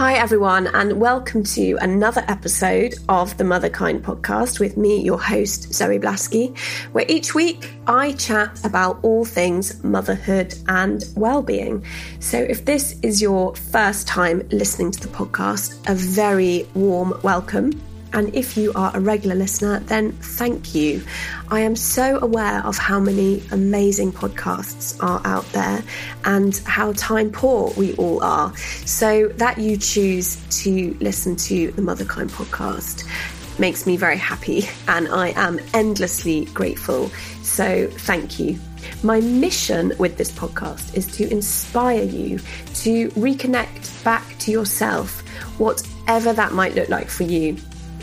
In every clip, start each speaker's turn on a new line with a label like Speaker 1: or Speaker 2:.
Speaker 1: Hi, everyone, and welcome to another episode of the Motherkind podcast with me, your host, Zoe Blaskey, where each week I chat about all things motherhood and well-being. So, if this is your first time listening to the podcast, a very warm welcome. And if you are a regular listener, then thank you. I am so aware of how many amazing podcasts are out there and how time poor we all are. So that you choose to listen to the Motherkind podcast makes me very happy and I am endlessly grateful. So thank you. My mission with this podcast is to inspire you to reconnect back to yourself, whatever that might look like for you.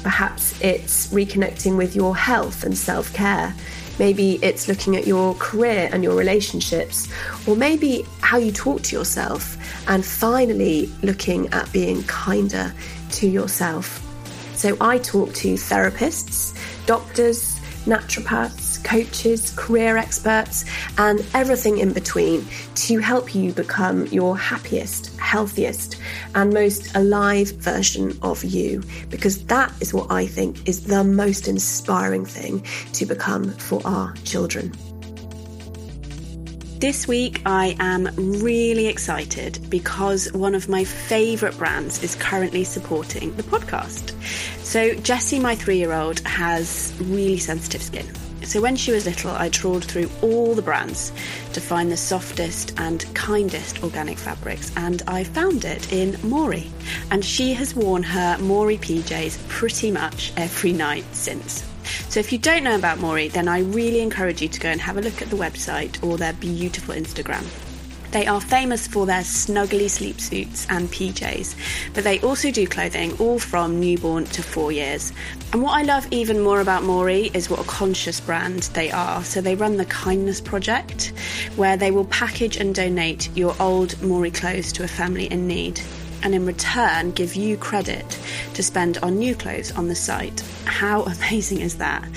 Speaker 1: Perhaps it's reconnecting with your health and self care. Maybe it's looking at your career and your relationships, or maybe how you talk to yourself, and finally looking at being kinder to yourself. So, I talk to therapists, doctors, naturopaths, coaches, career experts, and everything in between to help you become your happiest, healthiest, and most alive version of you. Because that is what I think is the most inspiring thing to become for our children. This week, I am really excited because one of my favourite brands is currently supporting the podcast. So, Jessie, my three year old, has really sensitive skin. So, when she was little, I trawled through all the brands to find the softest and kindest organic fabrics, and I found it in MORI. And she has worn her MORI PJs pretty much every night since. So if you don't know about MORI, then I really encourage you to go and have a look at the website or their beautiful Instagram. They are famous for their snuggly sleep suits and PJs, but they also do clothing all from newborn to four years. And what I love even more about MORI is what a conscious brand they are. So they run the Kindness Project, where they will package and donate your old MORI clothes to a family in need and in return give you credit to spend on new clothes on the site. How amazing is that?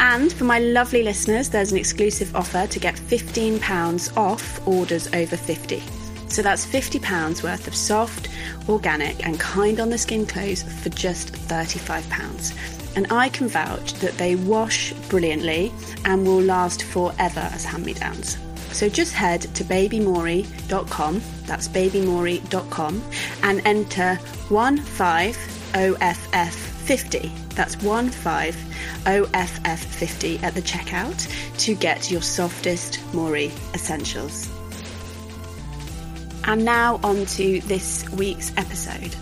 Speaker 1: And for my lovely listeners, there's an exclusive offer to get £15 off orders over 50. So that's £50 worth of soft, organic, and kind on the skin clothes for just £35. And I can vouch that they wash brilliantly and will last forever as hand me downs. So just head to babymori.com, that's babymori.com, and enter 15OFF50. That's 15OFF50 at the checkout to get your softest MORI essentials. And now on to this week's episode.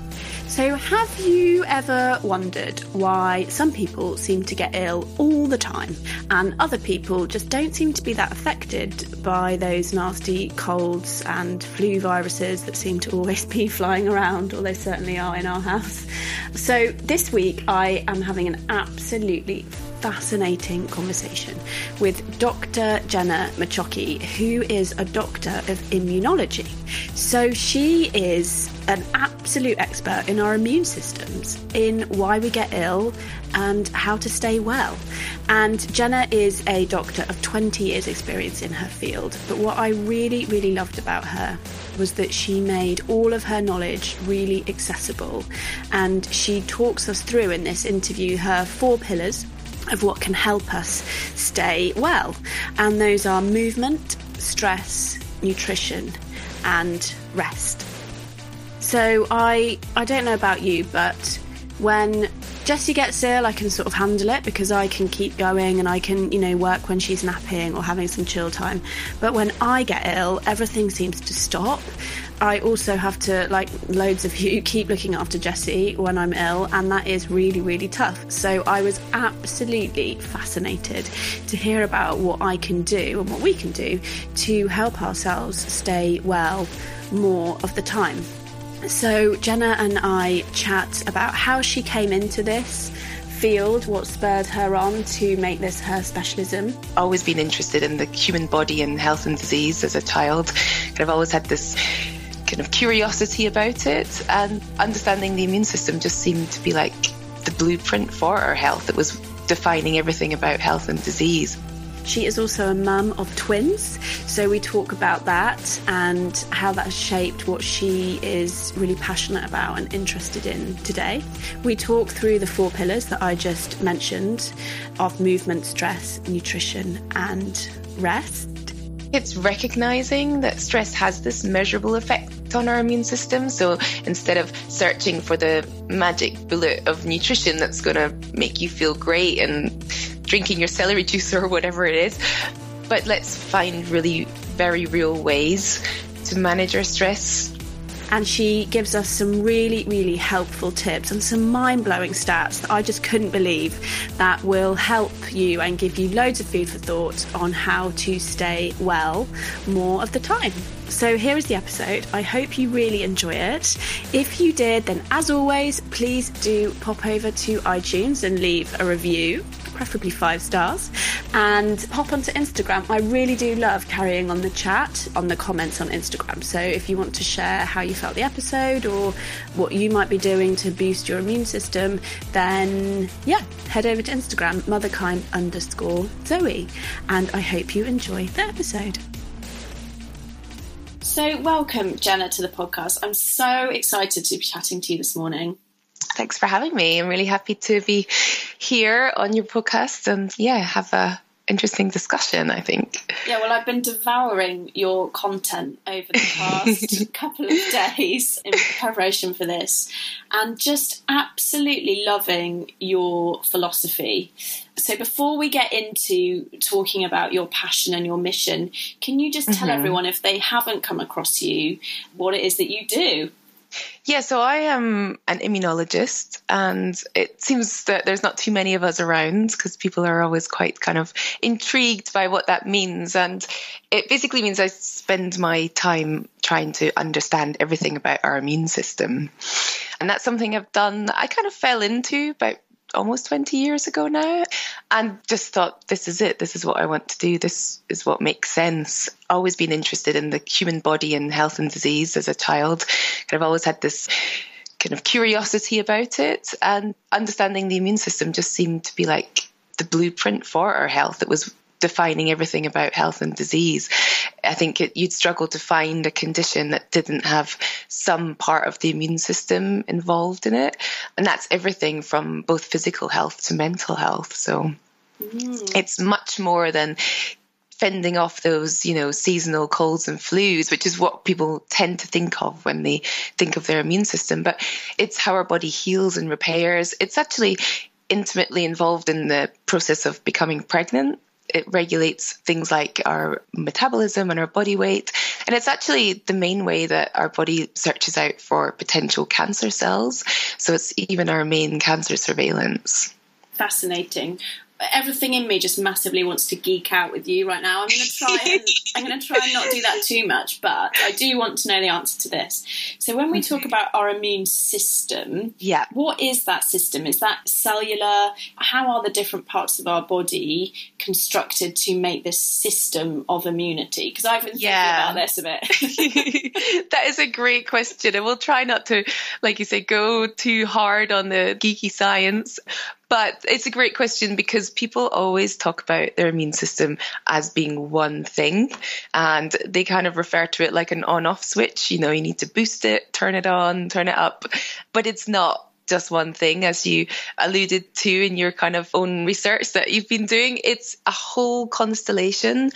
Speaker 1: So, have you ever wondered why some people seem to get ill all the time and other people just don't seem to be that affected by those nasty colds and flu viruses that seem to always be flying around, or they certainly are in our house? So, this week I am having an absolutely fascinating conversation with Dr. Jenna Macciochi, who is a doctor of immunology. So she is an absolute expert in our immune systems, in why we get ill and how to stay well. And Jenna is a doctor of 20 years' experience in her field. But what I really, really loved about her was that she made all of her knowledge really accessible. And she talks us through in this interview her four pillars of what can help us stay well. And those are movement, stress, nutrition, and rest. So I I don't know about you, but when Jessie gets ill, I can sort of handle it because I can keep going and I can, you know, work when she's napping or having some chill time. But when I get ill, everything seems to stop. I also have to, like loads of you, keep looking after Jessie when I'm ill, and that is really, really tough. So I was absolutely fascinated to hear about what I can do and what we can do to help ourselves stay well more of the time. So, Jenna and I chat about how she came into this field, what spurred her on to make this her specialism.
Speaker 2: Always been interested in the human body and health and disease as a child. Of always had this kind of curiosity about it, and understanding the immune system just seemed to be like the blueprint for our health. It was defining everything about health and disease.
Speaker 1: She is also a mum of twins, so we talk about that and how that has shaped what she is really passionate about and interested in today. We talk through the four pillars that I just mentioned of movement, stress, nutrition, and rest.
Speaker 2: It's recognizing that stress has this measurable effect on our immune system. So instead of searching for the magic bullet of nutrition that's going to make you feel great and drinking your celery juice or whatever it is, but let's find really very real ways to manage our stress
Speaker 1: and she gives us some really, really helpful tips and some mind blowing stats that I just couldn't believe that will help you and give you loads of food for thought on how to stay well more of the time. So here is the episode. I hope you really enjoy it. If you did, then as always, please do pop over to iTunes and leave a review preferably five stars, and pop onto Instagram. I really do love carrying on the chat on the comments on Instagram. So if you want to share how you felt the episode or what you might be doing to boost your immune system, then yeah, head over to Instagram, motherkind underscore Zoe. And I hope you enjoy the episode. So, welcome, Jenna, to the podcast. I'm so excited to be chatting to you this morning.
Speaker 2: Thanks for having me. I'm really happy to be here on your podcast and yeah, have a interesting discussion, I think.
Speaker 1: Yeah, well, I've been devouring your content over the past couple of days in preparation for this and just absolutely loving your philosophy. So, before we get into talking about your passion and your mission, can you just tell mm-hmm. everyone, if they haven't come across you, what it is that you do?
Speaker 2: Yeah, so I am an immunologist, and it seems that there's not too many of us around because people are always quite kind of intrigued by what that means. And it basically means I spend my time trying to understand everything about our immune system. And that's something I've done, I kind of fell into about almost 20 years ago now and just thought this is it this is what i want to do this is what makes sense. Always been interested in the human body and health and disease as a child. Kind of always had this kind of curiosity about it and understanding the immune system just seemed to be like the blueprint for our health. It was defining everything about health and disease. I think it, you'd struggle to find a condition that didn't have some part of the immune system involved in it. And that's everything from both physical health to mental health. So mm. it's much more than fending off those, you know, seasonal colds and flus, which is what people tend to think of when they think of their immune system. But it's how our body heals and repairs. It's actually intimately involved in the process of becoming pregnant it regulates things like our metabolism and our body weight. And it's actually the main way that our body searches out for potential cancer cells. So it's even our main cancer surveillance.
Speaker 1: Fascinating everything in me just massively wants to geek out with you right now. I'm going to try and I'm going to try and not do that too much, but I do want to know the answer to this. So when we talk about our immune system,
Speaker 2: yeah,
Speaker 1: what is that system? Is that cellular? How are the different parts of our body constructed to make this system of immunity? Because I've been yeah. thinking about this a
Speaker 2: bit. that is a great question, and we'll try not to, like you say, go too hard on the geeky science. But it's a great question because people always talk about their immune system as being one thing and they kind of refer to it like an on off switch. You know, you need to boost it, turn it on, turn it up. But it's not just one thing, as you alluded to in your kind of own research that you've been doing. It's a whole constellation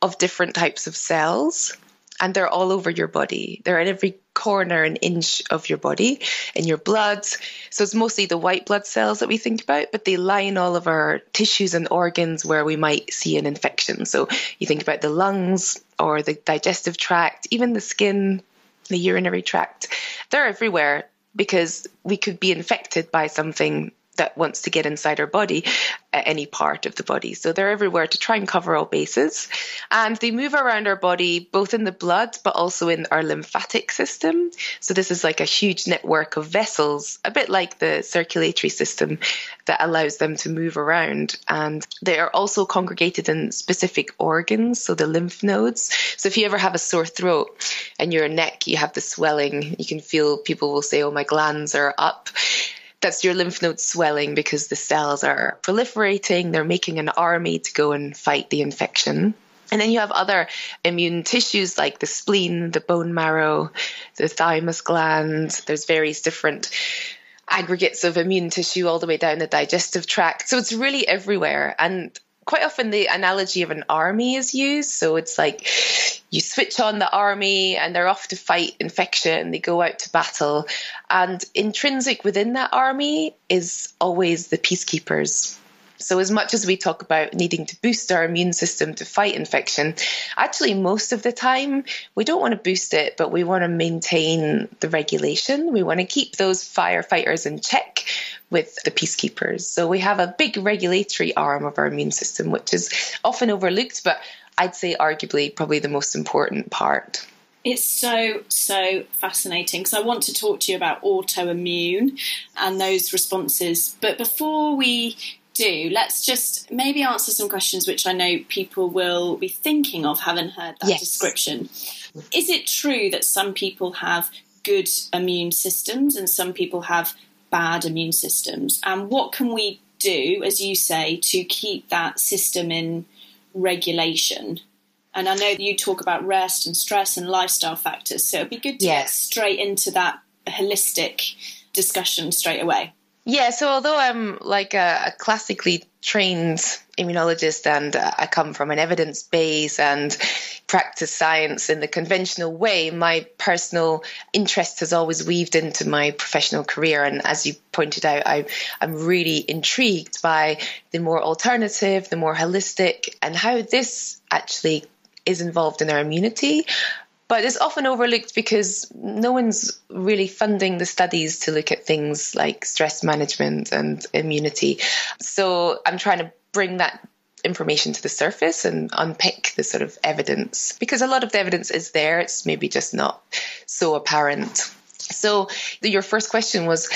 Speaker 2: of different types of cells and they're all over your body. They're in every corner an inch of your body, in your blood. So it's mostly the white blood cells that we think about, but they line all of our tissues and organs where we might see an infection. So you think about the lungs or the digestive tract, even the skin, the urinary tract. They're everywhere because we could be infected by something that wants to get inside our body at any part of the body. So they're everywhere to try and cover all bases. And they move around our body, both in the blood, but also in our lymphatic system. So this is like a huge network of vessels, a bit like the circulatory system that allows them to move around. And they are also congregated in specific organs, so the lymph nodes. So if you ever have a sore throat and your neck, you have the swelling, you can feel people will say, oh, my glands are up that's your lymph nodes swelling because the cells are proliferating, they're making an army to go and fight the infection. And then you have other immune tissues like the spleen, the bone marrow, the thymus gland. There's various different aggregates of immune tissue all the way down the digestive tract. So it's really everywhere. And quite often the analogy of an army is used. So it's like you switch on the army and they're off to fight infection, they go out to battle. And intrinsic within that army is always the peacekeepers. So, as much as we talk about needing to boost our immune system to fight infection, actually, most of the time, we don't want to boost it, but we want to maintain the regulation. We want to keep those firefighters in check with the peacekeepers. So, we have a big regulatory arm of our immune system, which is often overlooked, but I'd say arguably probably the most important part.
Speaker 3: It's so, so fascinating because I want to talk to you about autoimmune and those responses. But before we do, let's just maybe answer some questions which I know people will be thinking of having heard that yes. description. Is it true that some people have good immune systems and some people have bad immune systems? And what can we do, as you say, to keep that system in regulation? And I know you talk about rest and stress and lifestyle factors, so it'd be good to yes. get straight into that holistic discussion straight away.
Speaker 2: Yeah, so although I'm like a, a classically trained immunologist and uh, I come from an evidence base and practice science in the conventional way, my personal interest has always weaved into my professional career. And as you pointed out, I, I'm really intrigued by the more alternative, the more holistic, and how this actually is involved in our immunity but it's often overlooked because no one's really funding the studies to look at things like stress management and immunity. So I'm trying to bring that information to the surface and unpick the sort of evidence because a lot of the evidence is there, it's maybe just not so apparent. So, your first question was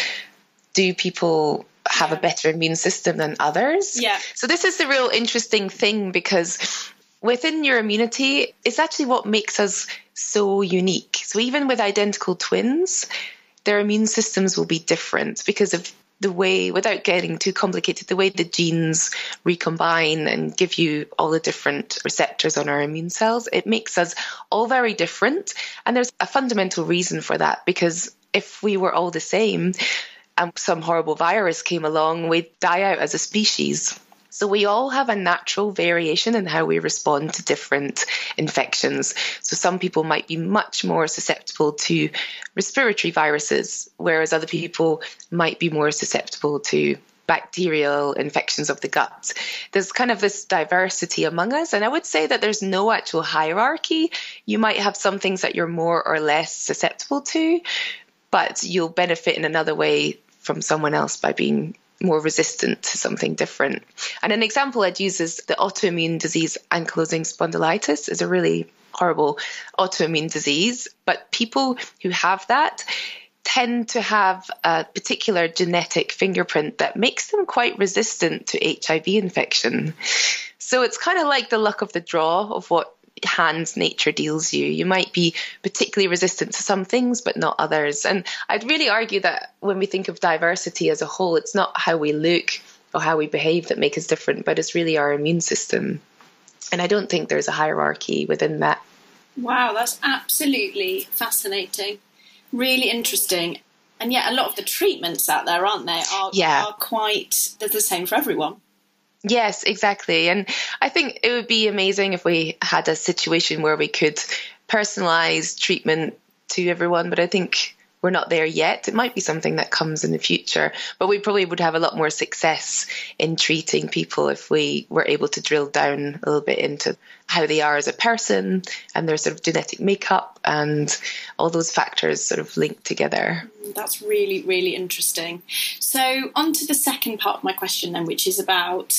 Speaker 2: do people have a better immune system than others?
Speaker 3: Yeah.
Speaker 2: So, this is the real interesting thing because within your immunity, it's actually what makes us so unique. So even with identical twins, their immune systems will be different because of the way, without getting too complicated, the way the genes recombine and give you all the different receptors on our immune cells, it makes us all very different. And there's a fundamental reason for that because if we were all the same and some horrible virus came along, we'd die out as a species. So we all have a natural variation in how we respond to different infections. So some people might be much more susceptible to respiratory viruses, whereas other people might be more susceptible to bacterial infections of the gut. There's kind of this diversity among us, and I would say that there's no actual hierarchy. You might have some things that you're more or less susceptible to, but you'll benefit in another way from someone else by being more resistant to something different. And an example I'd use is the autoimmune disease ankylosing spondylitis is a really horrible autoimmune disease, but people who have that tend to have a particular genetic fingerprint that makes them quite resistant to HIV infection. So it's kind of like the luck of the draw of what hands nature deals you. You might be particularly resistant to some things, but not others. And I'd really argue that when we think of diversity as a whole, it's not how we look or how we behave that make us different, but it's really our immune system. And I don't think there's a hierarchy within that.
Speaker 3: Wow, that's absolutely fascinating. Really interesting. And yet, a lot of the treatments out there, aren't they, are, yeah. are quite, they're the same for everyone.
Speaker 2: Yes, exactly. And I think it would be amazing if we had a situation where we could personalize treatment to everyone, but I think we're not there yet. It might be something that comes in the future, but we probably would have a lot more success in treating people if we were able to drill down a little bit into how they are as a person and their sort of genetic makeup and all those factors sort of linked together.
Speaker 3: That's really, really interesting. So, on to the second part of my question, then, which is about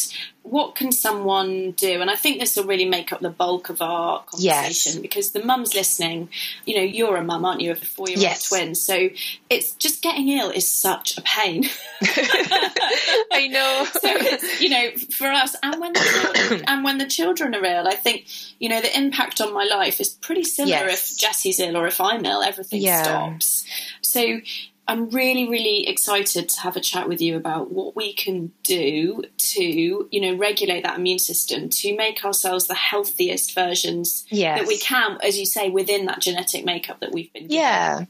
Speaker 3: what can someone do? And I think this will really make up the bulk of our conversation yes. because the mums listening, you know, you're a mum, aren't you, of a four year old yes. twin? So, it's just getting ill is such a pain.
Speaker 2: I know.
Speaker 3: so, it's, you know, for us, and when, the children, and when the children are ill, I think, you know, the impact on my life is pretty similar yes. if Jessie's ill or if I'm ill, everything yeah. stops. So, I'm really, really excited to have a chat with you about what we can do to, you know, regulate that immune system to make ourselves the healthiest versions
Speaker 2: yes.
Speaker 3: that we can, as you say, within that genetic makeup that we've been. Given.
Speaker 2: Yeah.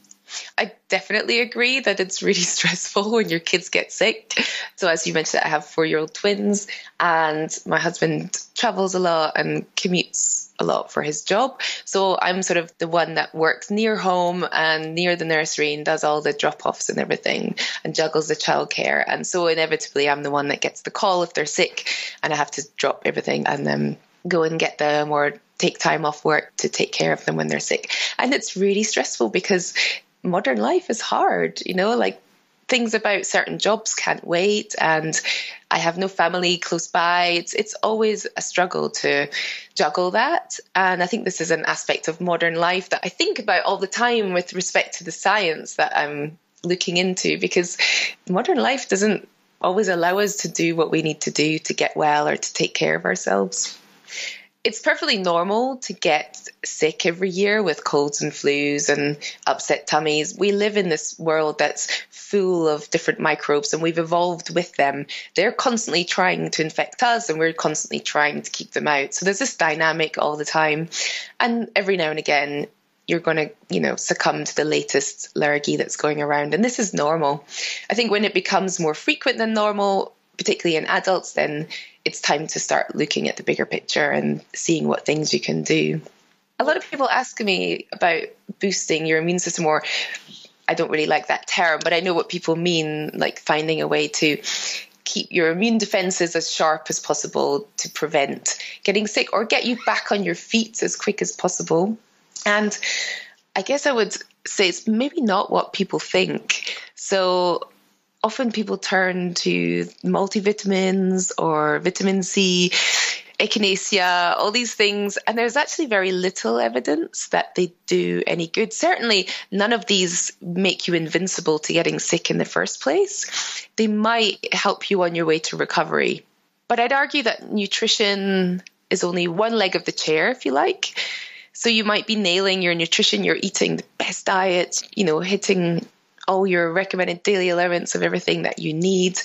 Speaker 2: I definitely agree that it's really stressful when your kids get sick. So, as you mentioned, I have four year old twins, and my husband travels a lot and commutes a lot for his job. So I'm sort of the one that works near home and near the nursery and does all the drop offs and everything and juggles the childcare. And so inevitably, I'm the one that gets the call if they're sick and I have to drop everything and then go and get them or take time off work to take care of them when they're sick. And it's really stressful because modern life is hard, you know, like things about certain jobs can't wait and I have no family close by. It's it's always a struggle to juggle that. And I think this is an aspect of modern life that I think about all the time with respect to the science that I'm looking into because modern life doesn't always allow us to do what we need to do to get well or to take care of ourselves it's perfectly normal to get sick every year with colds and flus and upset tummies. We live in this world that's full of different microbes and we've evolved with them. They're constantly trying to infect us and we're constantly trying to keep them out. So there's this dynamic all the time. And every now and again, you're going to, you know, succumb to the latest lurgy that's going around. And this is normal. I think when it becomes more frequent than normal, particularly in adults, then it's time to start looking at the bigger picture and seeing what things you can do. A lot of people ask me about boosting your immune system, or I don't really like that term, but I know what people mean, like finding a way to keep your immune defenses as sharp as possible to prevent getting sick or get you back on your feet as quick as possible. And I guess I would say it's maybe not what people think. So often people turn to multivitamins or vitamin C, echinacea, all these things, and there's actually very little evidence that they do any good. Certainly, none of these make you invincible to getting sick in the first place. They might help you on your way to recovery. But I'd argue that nutrition is only one leg of the chair, if you like. So you might be nailing your nutrition, you're eating the best diet, you know, hitting all your recommended daily allowance of everything that you need,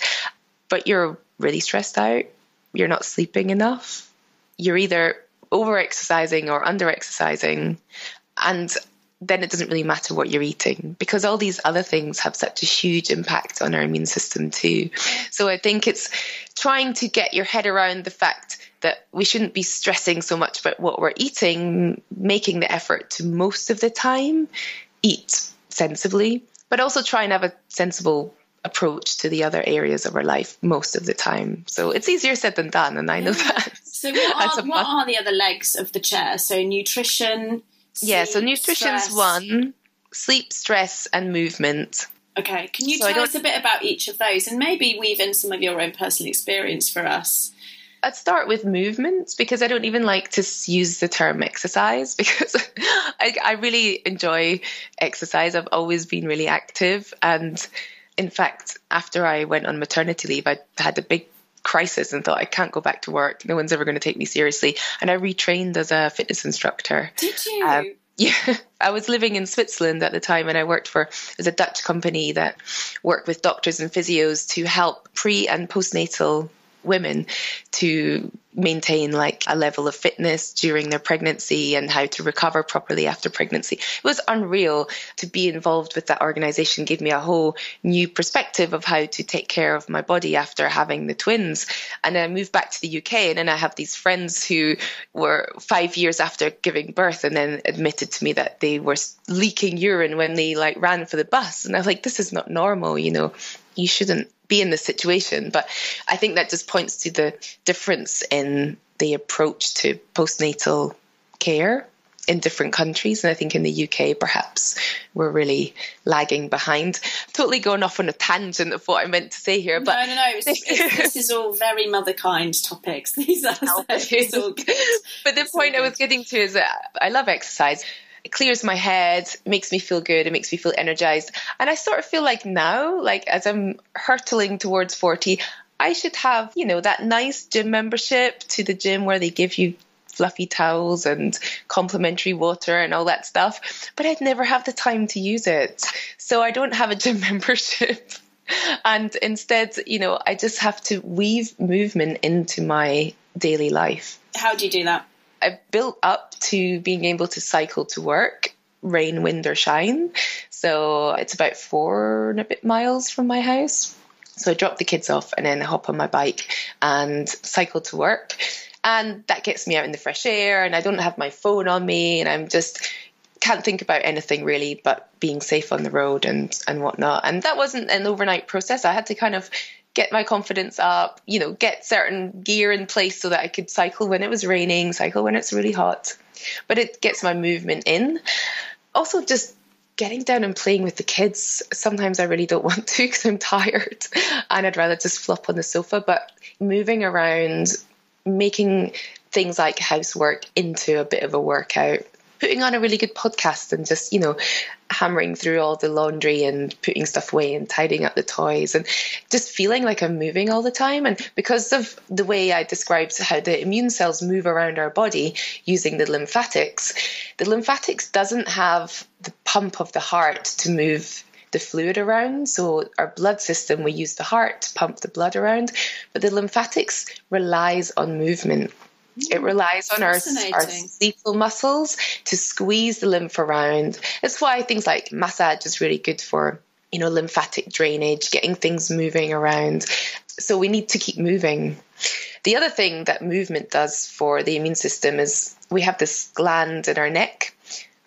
Speaker 2: but you're really stressed out, you're not sleeping enough, you're either over exercising or under exercising, and then it doesn't really matter what you're eating because all these other things have such a huge impact on our immune system too. So I think it's trying to get your head around the fact that we shouldn't be stressing so much about what we're eating, making the effort to most of the time eat sensibly but also try and have a sensible approach to the other areas of our life most of the time. So it's easier said than done, and I know that.
Speaker 3: So what are, what are the other legs of the chair? So nutrition.
Speaker 2: Sleep, yeah, so nutrition's stress. one, sleep, stress, and movement.
Speaker 3: Okay, can you so tell us a bit about each of those, and maybe weave in some of your own personal experience for us?
Speaker 2: I'd start with movement because I don't even like to use the term exercise because I, I really enjoy exercise. I've always been really active. And in fact, after I went on maternity leave, I had a big crisis and thought I can't go back to work. No one's ever going to take me seriously. And I retrained as a fitness instructor.
Speaker 3: Did you? Um,
Speaker 2: yeah, I was living in Switzerland at the time, and I worked for as a Dutch company that worked with doctors and physios to help pre and postnatal women to maintain like a level of fitness during their pregnancy and how to recover properly after pregnancy. It was unreal to be involved with that organization gave me a whole new perspective of how to take care of my body after having the twins. And then I moved back to the UK and then I have these friends who were 5 years after giving birth and then admitted to me that they were leaking urine when they like ran for the bus and I was like this is not normal, you know. You shouldn't be in this situation. But I think that just points to the difference in the approach to postnatal care in different countries. And I think in the UK, perhaps we're really lagging behind. Totally going off on a tangent of what I meant to say here. But
Speaker 3: no, no, no. It's, it's, this is all very motherkind topics. These are all good.
Speaker 2: But the point I was getting to is that I love exercise it clears my head, makes me feel good, it makes me feel energized. And I sort of feel like now, like as I'm hurtling towards 40, I should have, you know, that nice gym membership to the gym where they give you fluffy towels and complimentary water and all that stuff, but I'd never have the time to use it. So I don't have a gym membership. and instead, you know, I just have to weave movement into my daily life.
Speaker 3: How do you do that?
Speaker 2: I built up to being able to cycle to work, rain, wind, or shine. So it's about four and a bit miles from my house. So I drop the kids off and then I hop on my bike and cycle to work. And that gets me out in the fresh air, and I don't have my phone on me, and I'm just can't think about anything really but being safe on the road and and whatnot. And that wasn't an overnight process. I had to kind of get my confidence up, you know, get certain gear in place so that I could cycle when it was raining, cycle when it's really hot. But it gets my movement in. Also, just getting down and playing with the kids. Sometimes I really don't want to because I'm tired and I'd rather just flop on the sofa. But moving around, making things like housework into a bit of a workout putting on a really good podcast and just, you know, hammering through all the laundry and putting stuff away and tidying up the toys and just feeling like I'm moving all the time. And because of the way I described how the immune cells move around our body using the lymphatics, the lymphatics doesn't have the pump of the heart to move the fluid around. So our blood system, we use the heart to pump the blood around, but the lymphatics relies on movement. It relies on our, our skeletal muscles to squeeze the lymph around. That's why things like massage is really good for, you know, lymphatic drainage, getting things moving around. So we need to keep moving. The other thing that movement does for the immune system is we have this gland in our neck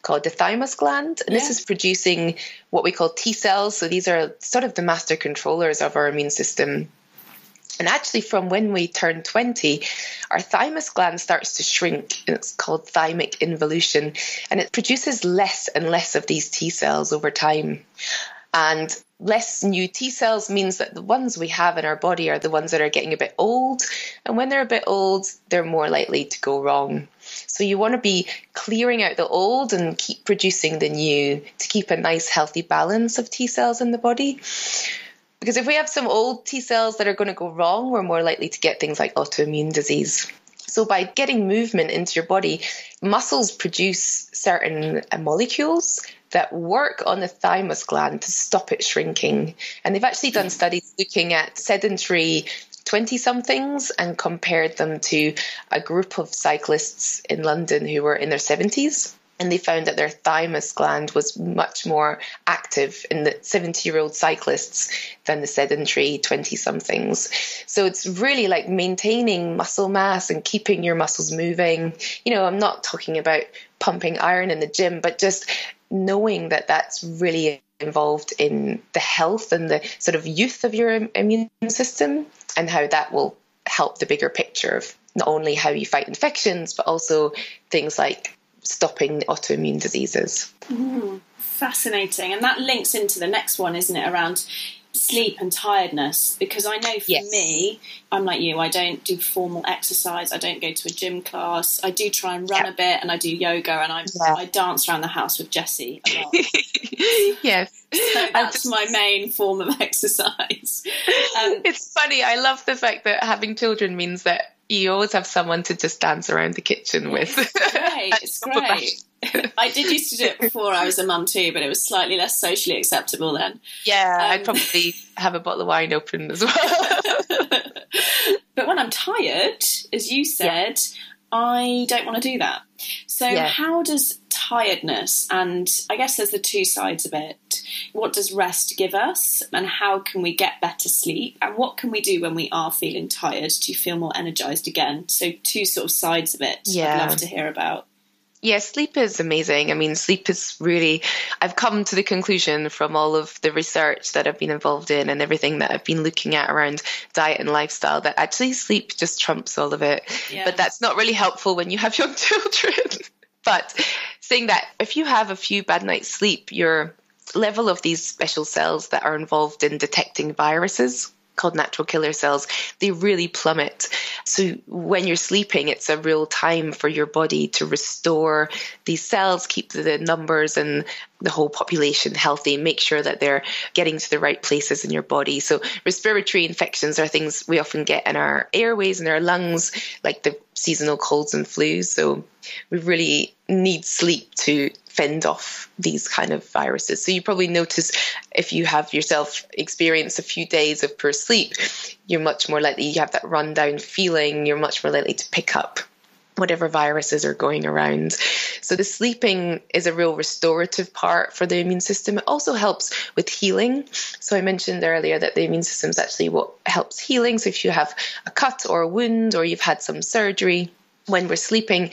Speaker 2: called the thymus gland, and yeah. this is producing what we call T cells. So these are sort of the master controllers of our immune system. And actually, from when we turn 20, our thymus gland starts to shrink. And it's called thymic involution. And it produces less and less of these T cells over time. And less new T cells means that the ones we have in our body are the ones that are getting a bit old. And when they're a bit old, they're more likely to go wrong. So you want to be clearing out the old and keep producing the new to keep a nice, healthy balance of T cells in the body. Because if we have some old T cells that are going to go wrong, we're more likely to get things like autoimmune disease. So, by getting movement into your body, muscles produce certain uh, molecules that work on the thymus gland to stop it shrinking. And they've actually done studies looking at sedentary 20 somethings and compared them to a group of cyclists in London who were in their 70s and they found that their thymus gland was much more active in the 70 year old cyclists than the sedentary 20 somethings. So it's really like maintaining muscle mass and keeping your muscles moving. You know, I'm not talking about pumping iron in the gym, but just knowing that that's really involved in the health and the sort of youth of your immune system and how that will help the bigger picture of not only how you fight infections, but also things like stopping autoimmune diseases.
Speaker 3: Mm, fascinating. And that links into the next one, isn't it, around sleep and tiredness? Because I know for yes. me, I'm like you, I don't do formal exercise, I don't go to a gym class, I do try and run a bit and I do yoga and I, yeah. I dance around the house with Jessie a lot.
Speaker 2: yes.
Speaker 3: So that's just... my main form of exercise.
Speaker 2: Um, it's funny. I love the fact that having children means that you always have someone to just dance around the kitchen with.
Speaker 3: It's great. it's great. I did used to do it before I was a mum too, but it was slightly less socially acceptable then.
Speaker 2: Yeah, um, I'd probably have a bottle of wine open as well.
Speaker 3: but when I'm tired, as you said, yeah. I don't want to do that. So, yeah. how does tiredness, and I guess there's the two sides of it, what does rest give us, and how can we get better sleep, and what can we do when we are feeling tired to feel more energized again? So, two sort of sides of it yeah. I'd love to hear about.
Speaker 2: Yeah, sleep is amazing. I mean, sleep is really, I've come to the conclusion from all of the research that I've been involved in and everything that I've been looking at around diet and lifestyle that actually sleep just trumps all of it. Yeah. But that's not really helpful when you have young children. but saying that if you have a few bad nights sleep, your level of these special cells that are involved in detecting viruses called natural killer cells, they really plummet. So when you're sleeping, it's a real time for your body to restore these cells, keep the numbers and the whole population healthy, make sure that they're getting to the right places in your body. So respiratory infections are things we often get in our airways and our lungs, like the seasonal colds and flus. So we really need sleep to fend off these kind of viruses. So you probably notice if you have yourself experienced a few days of poor sleep, you're much more likely you have that rundown feeling, you're much more likely to pick up whatever viruses are going around. So the sleeping is a real restorative part for the immune system. It also helps with healing. So I mentioned earlier that the immune system is actually what helps healing. So if you have a cut or a wound or you've had some surgery, when we're sleeping,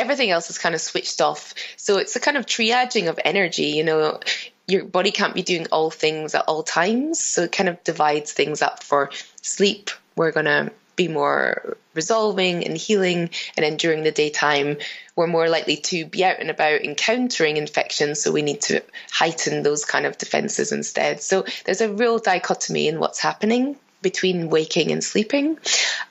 Speaker 2: everything else is kind of switched off. So it's a kind of triaging of energy, you know, your body can't be doing all things at all times. So it kind of divides things up for sleep. We're going to be more resolving and healing. And then during the daytime, we're more likely to be out and about encountering infections. So we need to heighten those kind of defenses instead. So there's a real dichotomy in what's happening between waking and sleeping.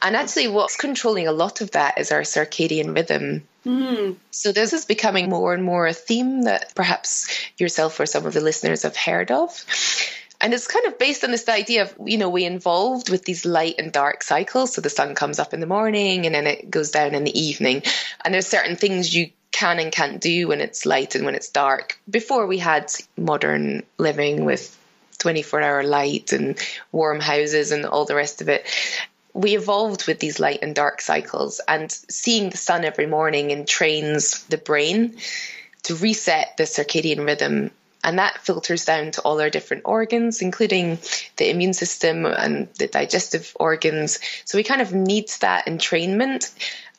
Speaker 2: And actually, what's controlling a lot of that is our circadian rhythm. Mm. So, this is becoming more and more a theme that perhaps yourself or some of the listeners have heard of. And it's kind of based on this idea of, you know, we involved with these light and dark cycles. So the sun comes up in the morning and then it goes down in the evening. And there's certain things you can and can't do when it's light and when it's dark. Before we had modern living with 24 hour light and warm houses and all the rest of it. We evolved with these light and dark cycles, and seeing the sun every morning entrains the brain to reset the circadian rhythm. And that filters down to all our different organs, including the immune system and the digestive organs. So we kind of need that entrainment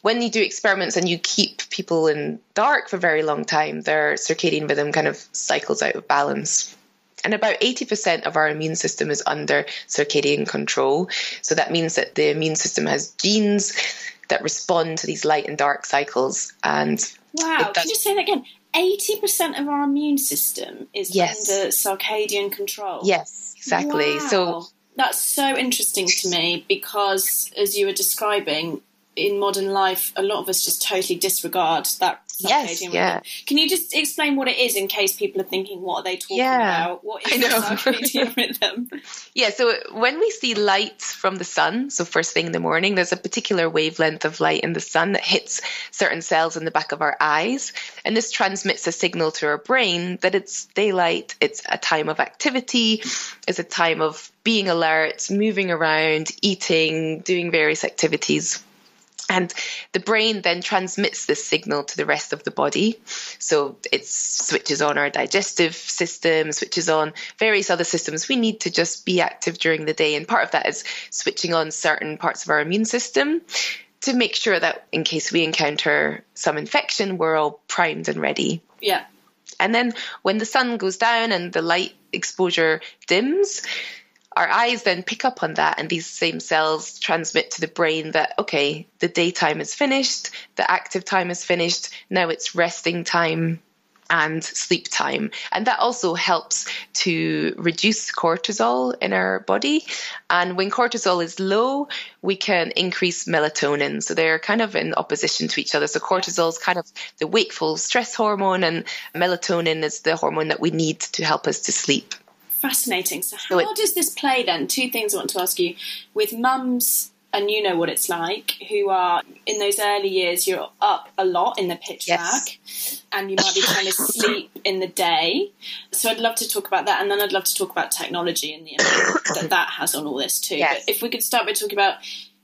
Speaker 2: when you do experiments and you keep people in dark for a very long time, their circadian rhythm kind of cycles out of balance. And about 80% of our immune system is under circadian control. So that means that the immune system has genes that respond to these light and dark cycles. And
Speaker 3: wow, can you say that again? 80% of our immune system is yes. under circadian control.
Speaker 2: Yes, exactly. Wow. So
Speaker 3: that's so interesting to me because, as you were describing, in modern life, a lot of us just totally disregard that
Speaker 2: yes, yeah.
Speaker 3: Can you just explain what it is in case people are thinking, what are they talking yeah, about? What is circadian rhythm?
Speaker 2: Yeah, so when we see light from the sun, so first thing in the morning, there's a particular wavelength of light in the sun that hits certain cells in the back of our eyes. And this transmits a signal to our brain that it's daylight, it's a time of activity, it's a time of being alert, moving around, eating, doing various activities. And the brain then transmits this signal to the rest of the body. So it switches on our digestive system, switches on various other systems. We need to just be active during the day. And part of that is switching on certain parts of our immune system to make sure that in case we encounter some infection, we're all primed and ready.
Speaker 3: Yeah.
Speaker 2: And then when the sun goes down and the light exposure dims, our eyes then pick up on that, and these same cells transmit to the brain that, okay, the daytime is finished, the active time is finished, now it's resting time and sleep time. And that also helps to reduce cortisol in our body. And when cortisol is low, we can increase melatonin. So they're kind of in opposition to each other. So cortisol is kind of the wakeful stress hormone, and melatonin is the hormone that we need to help us to sleep.
Speaker 3: Fascinating. So, how so does this play then? Two things I want to ask you. With mums, and you know what it's like, who are in those early years, you're up a lot in the pitch yes. black, and you might be trying to sleep in the day. So, I'd love to talk about that, and then I'd love to talk about technology and the impact that that has on all this too. Yes. But if we could start by talking about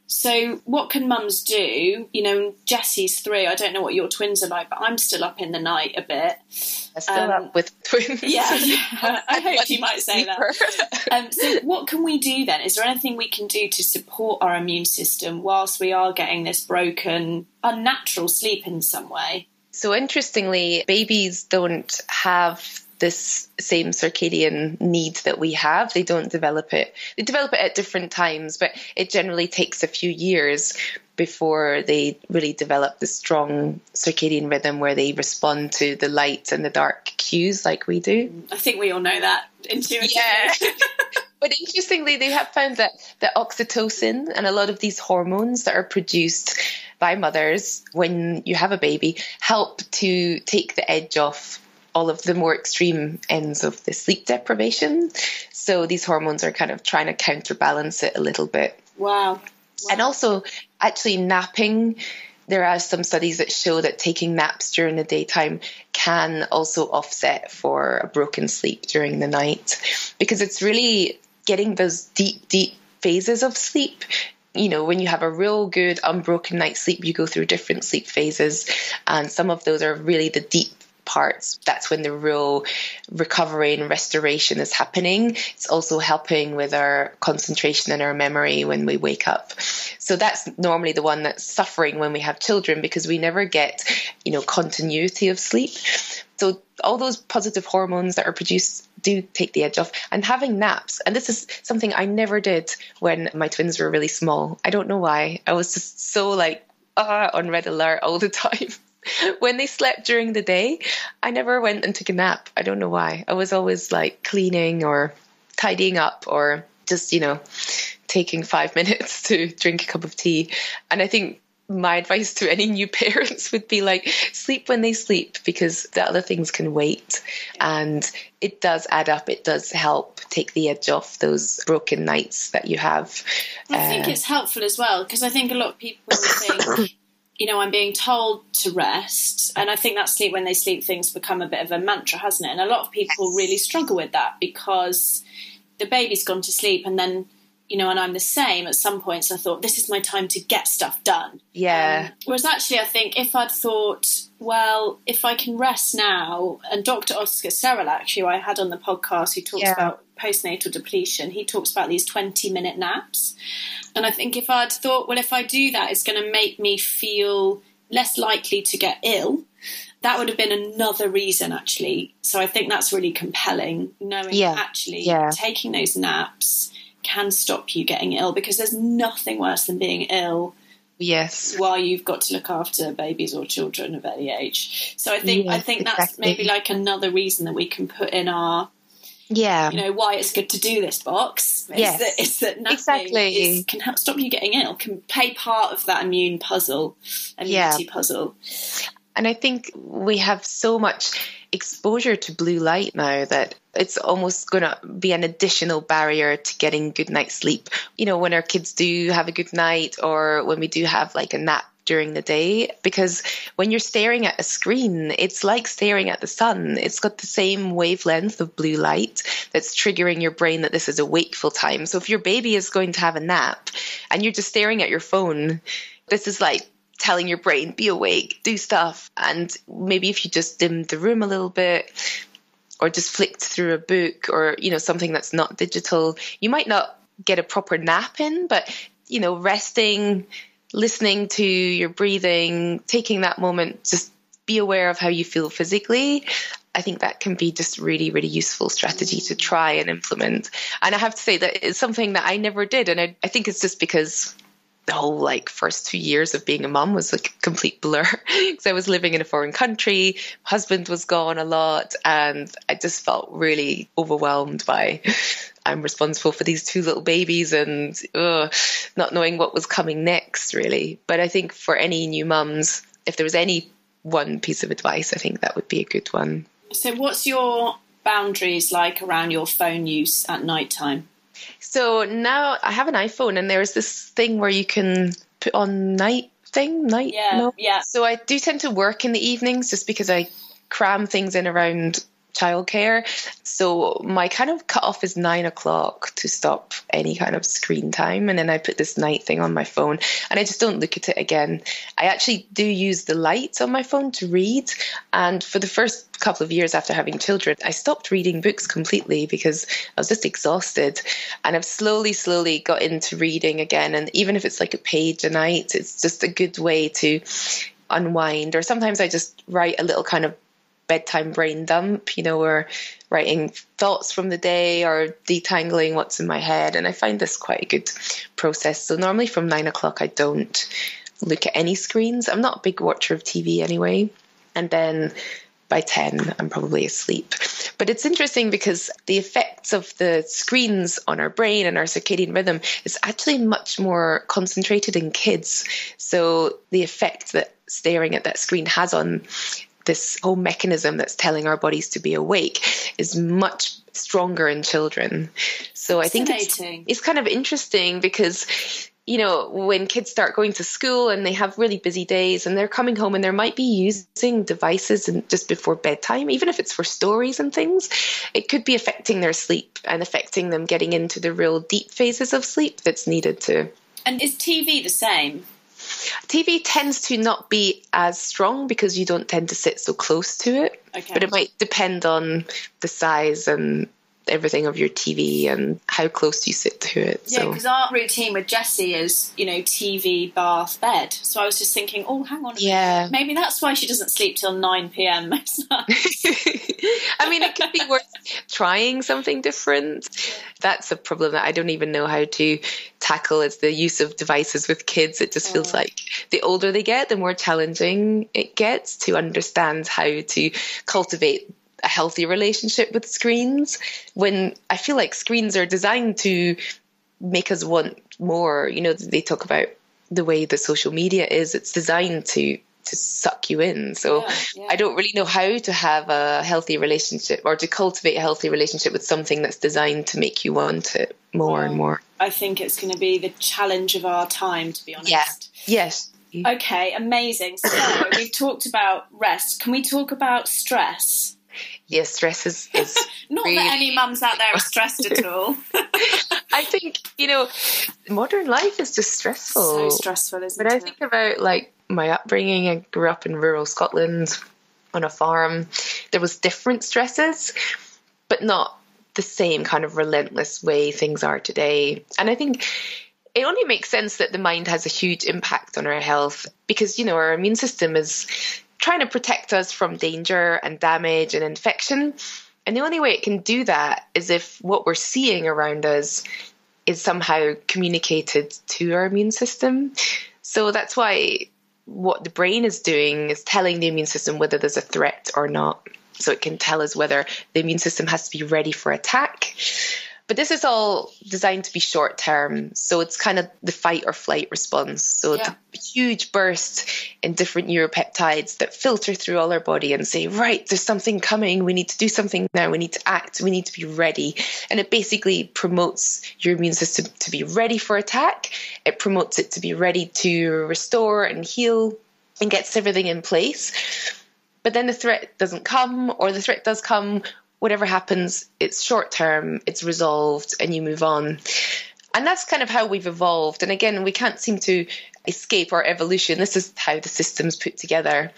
Speaker 3: so, what can mums do? You know, Jessie's three. I don't know what your twins are like, but I'm still up in the night a bit.
Speaker 2: I'm still um, up with twins.
Speaker 3: Yeah, yeah. I hope you might say that. Um, so, what can we do then? Is there anything we can do to support our immune system whilst we are getting this broken, unnatural sleep in some way?
Speaker 2: So, interestingly, babies don't have this same circadian need that we have. They don't develop it. They develop it at different times, but it generally takes a few years before they really develop the strong circadian rhythm where they respond to the light and the dark cues like we do.
Speaker 3: I think we all know that intuitively. Yeah.
Speaker 2: But interestingly, they have found that the oxytocin and a lot of these hormones that are produced by mothers when you have a baby help to take the edge off all of the more extreme ends of the sleep deprivation. So these hormones are kind of trying to counterbalance it a little bit.
Speaker 3: Wow. wow.
Speaker 2: And also, actually, napping. There are some studies that show that taking naps during the daytime can also offset for a broken sleep during the night because it's really getting those deep, deep phases of sleep you know, when you have a real good unbroken night's sleep, you go through different sleep phases, and some of those are really the deep parts. That's when the real recovery and restoration is happening. It's also helping with our concentration and our memory when we wake up. So that's normally the one that's suffering when we have children because we never get, you know, continuity of sleep. So all those positive hormones that are produced do take the edge off. And having naps, and this is something I never did when my twins were really small. I don't know why. I was just so like ah, on red alert all the time. when they slept during the day, I never went and took a nap. I don't know why. I was always like cleaning or tidying up or just, you know, taking five minutes to drink a cup of tea. And I think my advice to any new parents would be like sleep when they sleep because the other things can wait and it does add up it does help take the edge off those broken nights that you have
Speaker 3: i think uh, it's helpful as well because i think a lot of people think you know i'm being told to rest. And i think that sleep when they sleep things become a bit of a mantra hasn't it? And a lot of people really struggle with that because the baby's gone to sleep and then you know, and I'm the same. At some points, I thought this is my time to get stuff done.
Speaker 2: Yeah.
Speaker 3: Um, whereas actually, I think if I'd thought, well, if I can rest now, and Dr. Oscar actually, who I had on the podcast, who talks yeah. about postnatal depletion, he talks about these 20 minute naps. And I think if I'd thought, well, if I do that, it's going to make me feel less likely to get ill. That would have been another reason, actually. So I think that's really compelling, knowing yeah. actually yeah. taking those naps can stop you getting ill because there's nothing worse than being ill
Speaker 2: yes
Speaker 3: while you've got to look after babies or children of any age so i think yes, i think that's maybe like another reason that we can put in our
Speaker 2: yeah
Speaker 3: you know why it's good to do this box
Speaker 2: is yes.
Speaker 3: that, is that nothing exactly. is, can help stop you getting ill can play part of that immune puzzle immunity yeah. puzzle
Speaker 2: and i think we have so much exposure to blue light now that it's almost going to be an additional barrier to getting good night's sleep. You know, when our kids do have a good night or when we do have like a nap during the day because when you're staring at a screen, it's like staring at the sun. It's got the same wavelength of blue light that's triggering your brain that this is a wakeful time. So if your baby is going to have a nap and you're just staring at your phone, this is like telling your brain, be awake, do stuff. And maybe if you just dim the room a little bit, or just flicked through a book or you know something that's not digital you might not get a proper nap in but you know resting listening to your breathing taking that moment just be aware of how you feel physically I think that can be just really, really useful strategy to try and implement. And I have to say that it's something that I never did. And I, I think it's just because the whole like first two years of being a mom was like a complete blur because I was living in a foreign country, my husband was gone a lot, and I just felt really overwhelmed by I'm responsible for these two little babies and not knowing what was coming next, really. But I think for any new mums, if there was any one piece of advice, I think that would be a good one.
Speaker 3: So, what's your boundaries like around your phone use at night time?
Speaker 2: So now I have an iPhone, and there's this thing where you can put on night thing, night.
Speaker 3: Yeah, no? yeah.
Speaker 2: So I do tend to work in the evenings just because I cram things in around childcare. So my kind of cutoff is nine o'clock to stop any kind of screen time. And then I put this night thing on my phone and I just don't look at it again. I actually do use the light on my phone to read. And for the first couple of years after having children, I stopped reading books completely because I was just exhausted. And I've slowly, slowly got into reading again. And even if it's like a page a night, it's just a good way to unwind. Or sometimes I just write a little kind of bedtime brain dump, you know, or writing thoughts from the day or detangling what's in my head. And I find this quite a good process. So normally from nine o'clock, I don't look at any screens. I'm not a big watcher of TV anyway. And then by 10, I'm probably asleep. But it's interesting because the effects of the screens on our brain and our circadian rhythm is actually much more concentrated in kids. So the effect that staring at that screen has on this whole mechanism that's telling our bodies to be awake is much stronger in children. So I think it's, it's kind of interesting because you know, when kids start going to school and they have really busy days and they're coming home and they might be using devices and just before bedtime, even if it's for stories and things, it could be affecting their sleep and affecting them getting into the real deep phases of sleep that's needed to.
Speaker 3: And is TV the same?
Speaker 2: TV tends to not be as strong because you don't tend to sit so close to it. Okay. But it might depend on the size and everything of your TV and how close you sit to it.
Speaker 3: Yeah, because so. our routine with Jessie is, you know, TV, bath, bed. So I was just thinking, oh, hang on.
Speaker 2: yeah.
Speaker 3: Maybe that's why she doesn't sleep till 9 p.m. most
Speaker 2: nights. I mean, it could be worth trying something different. That's a problem that I don't even know how to tackle. It's the use of devices with kids. It just feels oh. like the older they get, the more challenging it gets to understand how to cultivate a healthy relationship with screens when I feel like screens are designed to make us want more. You know, they talk about the way the social media is, it's designed to to suck you in. So yeah, yeah. I don't really know how to have a healthy relationship or to cultivate a healthy relationship with something that's designed to make you want it more well, and more.
Speaker 3: I think it's going to be the challenge of our time, to be honest.
Speaker 2: Yeah. Yes.
Speaker 3: Okay, amazing. So we've talked about rest. Can we talk about stress?
Speaker 2: Yes, stress is, is
Speaker 3: not really... that any mums out there are stressed at all.
Speaker 2: I think you know, modern life is just stressful.
Speaker 3: So stressful, isn't
Speaker 2: but
Speaker 3: it?
Speaker 2: I think about like my upbringing. I grew up in rural Scotland on a farm. There was different stresses, but not the same kind of relentless way things are today. And I think it only makes sense that the mind has a huge impact on our health because you know our immune system is trying to protect us from danger and damage and infection. And the only way it can do that is if what we're seeing around us is somehow communicated to our immune system. So that's why what the brain is doing is telling the immune system whether there's a threat or not. So it can tell us whether the immune system has to be ready for attack but this is all designed to be short term. So it's kind of the fight or flight response. So yeah. it's a huge burst in different neuropeptides that filter through all our body and say, right, there's something coming. We need to do something now. We need to act. We need to be ready. And it basically promotes your immune system to be ready for attack. It promotes it to be ready to restore and heal and gets everything in place. But then the threat doesn't come, or the threat does come whatever happens, it's short term, it's resolved, and you move on. And that's kind of how we've evolved. And again, we can't seem to escape our evolution. This is how the system's put together.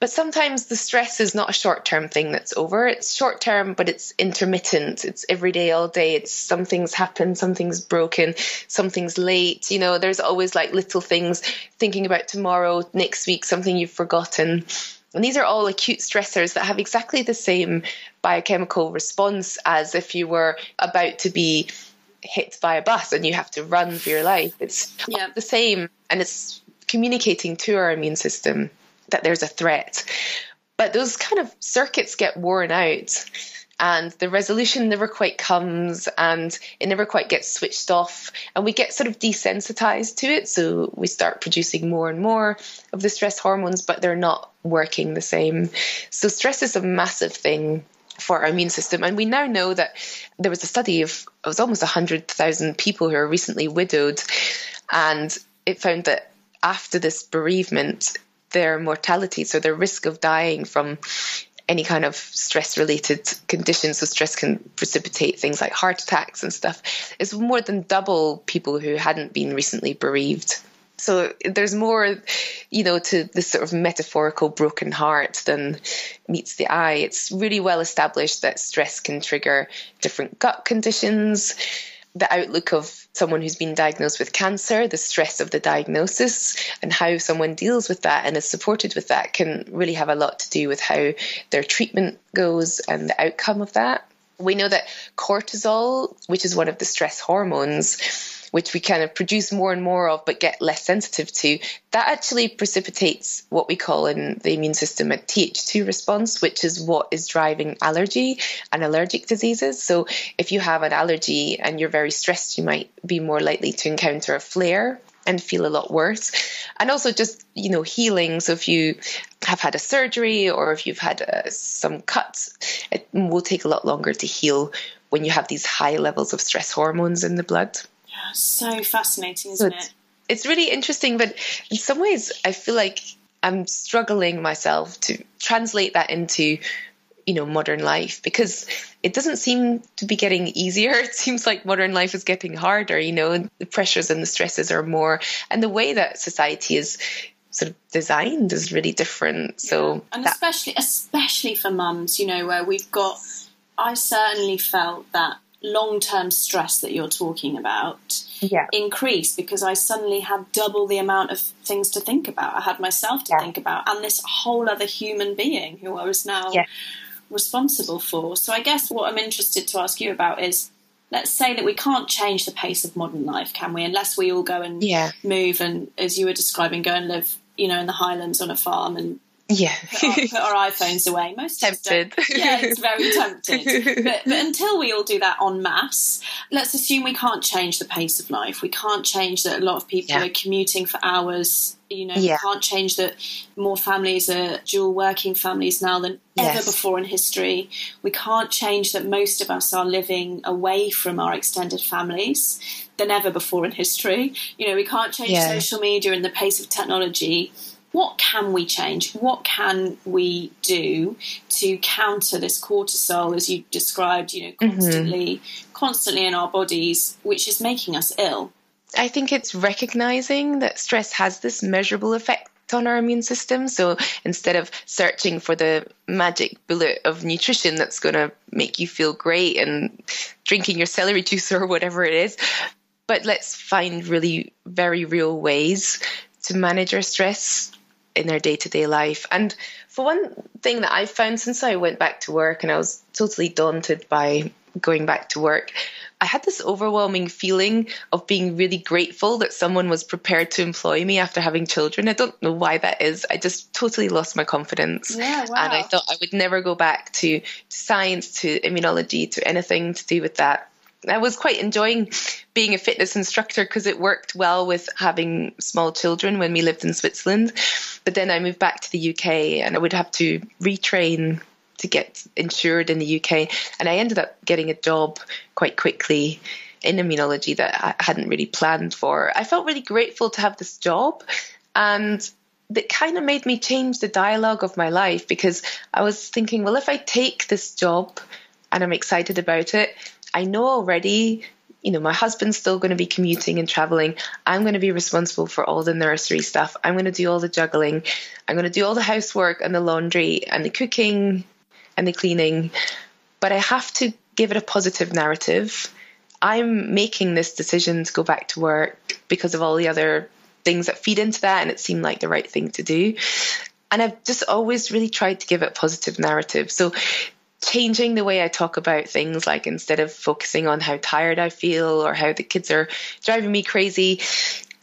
Speaker 2: But sometimes the stress is not a short term thing that's over. It's short term, but it's intermittent. It's every day, all day. It's something's happened, something's broken, something's late. You know, there's always like little things thinking about tomorrow, next week, something you've forgotten. And these are all acute stressors that have exactly the same biochemical response as if you were about to be hit by a bus and you have to run for your life. It's yeah. the same, and it's communicating to our immune system that there's a threat. But those kind of circuits get worn out and the resolution never quite comes and it never quite gets switched off. And we get sort of desensitized to it. So we start producing more and more of the stress hormones but they're not working the same. So stress is a massive thing for our immune system. And we now know that there was a study of it was almost 100,000 people who are recently widowed. And it found that after this bereavement their mortality so their risk of dying from any kind of stress related conditions. So, stress can precipitate things like heart attacks and stuff. It's more than double people who hadn't been recently bereaved. So, there's more, you know, to this sort of metaphorical broken heart than meets the eye. It's really well established that stress can trigger different gut conditions the outlook of someone who's been diagnosed with cancer, the stress of the diagnosis, and how someone deals with that and is supported with that can really have a lot to do with how their treatment goes and the outcome of that. We know that cortisol, which is one of the stress hormones, which we kind of produce more and more of but get less sensitive to, that actually precipitates what we call in the immune system a Th2 response, which is what is driving allergy and allergic diseases. So if you have an allergy and you're very stressed, you might be more likely to encounter a flare and feel a lot worse. And also just, you know, healing. So if you have had a surgery or if you've had uh, some cuts, it will take a lot longer to heal when you have these high levels of stress hormones in the blood.
Speaker 3: Yeah, so fascinating, isn't
Speaker 2: so it? It's really interesting, but in some ways, I feel like I'm struggling myself to translate that into you know modern life because it doesn't seem to be getting easier it seems like modern life is getting harder you know the pressures and the stresses are more and the way that society is sort of designed is really different so
Speaker 3: yeah. and that- especially especially for mums you know where we've got i certainly felt that long-term stress that you're talking about
Speaker 2: yeah.
Speaker 3: increased because I suddenly had double the amount of things to think about. I had myself to yeah. think about and this whole other human being who I was now yeah responsible for. So I guess what I'm interested to ask you about is let's say that we can't change the pace of modern life, can we? Unless we all go and move and, as you were describing, go and live, you know, in the Highlands on a farm and
Speaker 2: yeah,
Speaker 3: put, our, put our iPhones away. Most
Speaker 2: tempted.
Speaker 3: Yeah, it's very tempted. But, but until we all do that en masse, let's assume we can't change the pace of life. We can't change that a lot of people yeah. are commuting for hours. You know, yeah. we can't change that more families are dual working families now than yes. ever before in history. We can't change that most of us are living away from our extended families than ever before in history. You know, we can't change yeah. social media and the pace of technology what can we change? What can we do to counter this cortisol, as you described, you know, mm-hmm. constantly, mm-hmm. constantly in our bodies, which is making us ill?
Speaker 2: I think it's recognizing that stress has this measurable effect on our immune system. So instead of searching for the magic bullet of nutrition that's going to make you feel great and drinking your celery juice or whatever it is, but let's find really very real ways to manage our stress in their day to day life. And for one thing that I've found since I went back to work and I was totally daunted by going back to work, I had this overwhelming feeling of being really grateful that someone was prepared to employ me after having children. I don't know why that is. I just totally lost my confidence.
Speaker 3: Yeah, wow.
Speaker 2: And I thought I would never go back to, to science, to immunology, to anything to do with that. I was quite enjoying being a fitness instructor because it worked well with having small children when we lived in Switzerland. But then I moved back to the UK and I would have to retrain to get insured in the UK. And I ended up getting a job quite quickly in immunology that I hadn't really planned for. I felt really grateful to have this job and that kind of made me change the dialogue of my life because I was thinking, well, if I take this job and I'm excited about it, I know already, you know, my husband's still going to be commuting and traveling. I'm going to be responsible for all the nursery stuff. I'm going to do all the juggling. I'm going to do all the housework and the laundry and the cooking and the cleaning. But I have to give it a positive narrative. I'm making this decision to go back to work because of all the other things that feed into that, and it seemed like the right thing to do. And I've just always really tried to give it a positive narrative. So changing the way I talk about things, like instead of focusing on how tired I feel or how the kids are driving me crazy,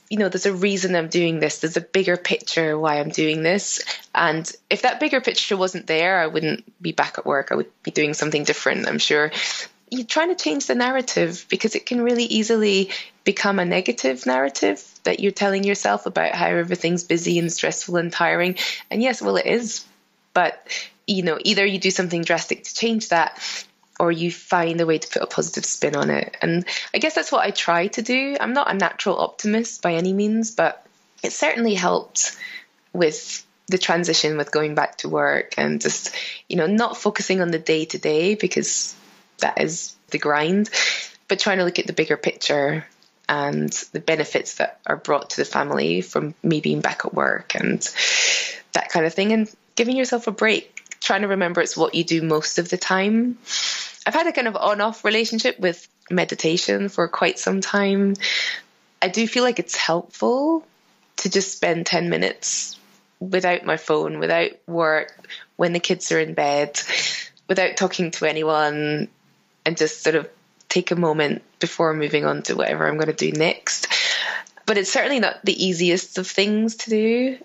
Speaker 2: you know, there's a reason I'm doing this. There's a bigger picture why I'm doing this. And if that bigger picture wasn't there, I wouldn't be back at work. I would be doing something different, I'm sure. You're trying to change the narrative because it can really easily become a negative narrative that you're telling yourself about how everything's busy and stressful and tiring. And yes, well, it is. But you know, either you do something drastic to change that or you find a way to put a positive spin on it. And I guess that's what I try to do. I'm not a natural optimist by any means, but it certainly helped with the transition with going back to work and just, you know, not focusing on the day to day because that is the grind, but trying to look at the bigger picture and the benefits that are brought to the family from me being back at work and that kind of thing and giving yourself a break trying to remember it's what you do most of the time. I've had a kind of on off relationship with meditation for quite some time. I do feel like it's helpful to just spend 10 minutes without my phone, without work, when the kids are in bed, without talking to anyone, and just sort of take a moment before moving on to whatever I'm going to do next. But it's certainly not the easiest of things to do,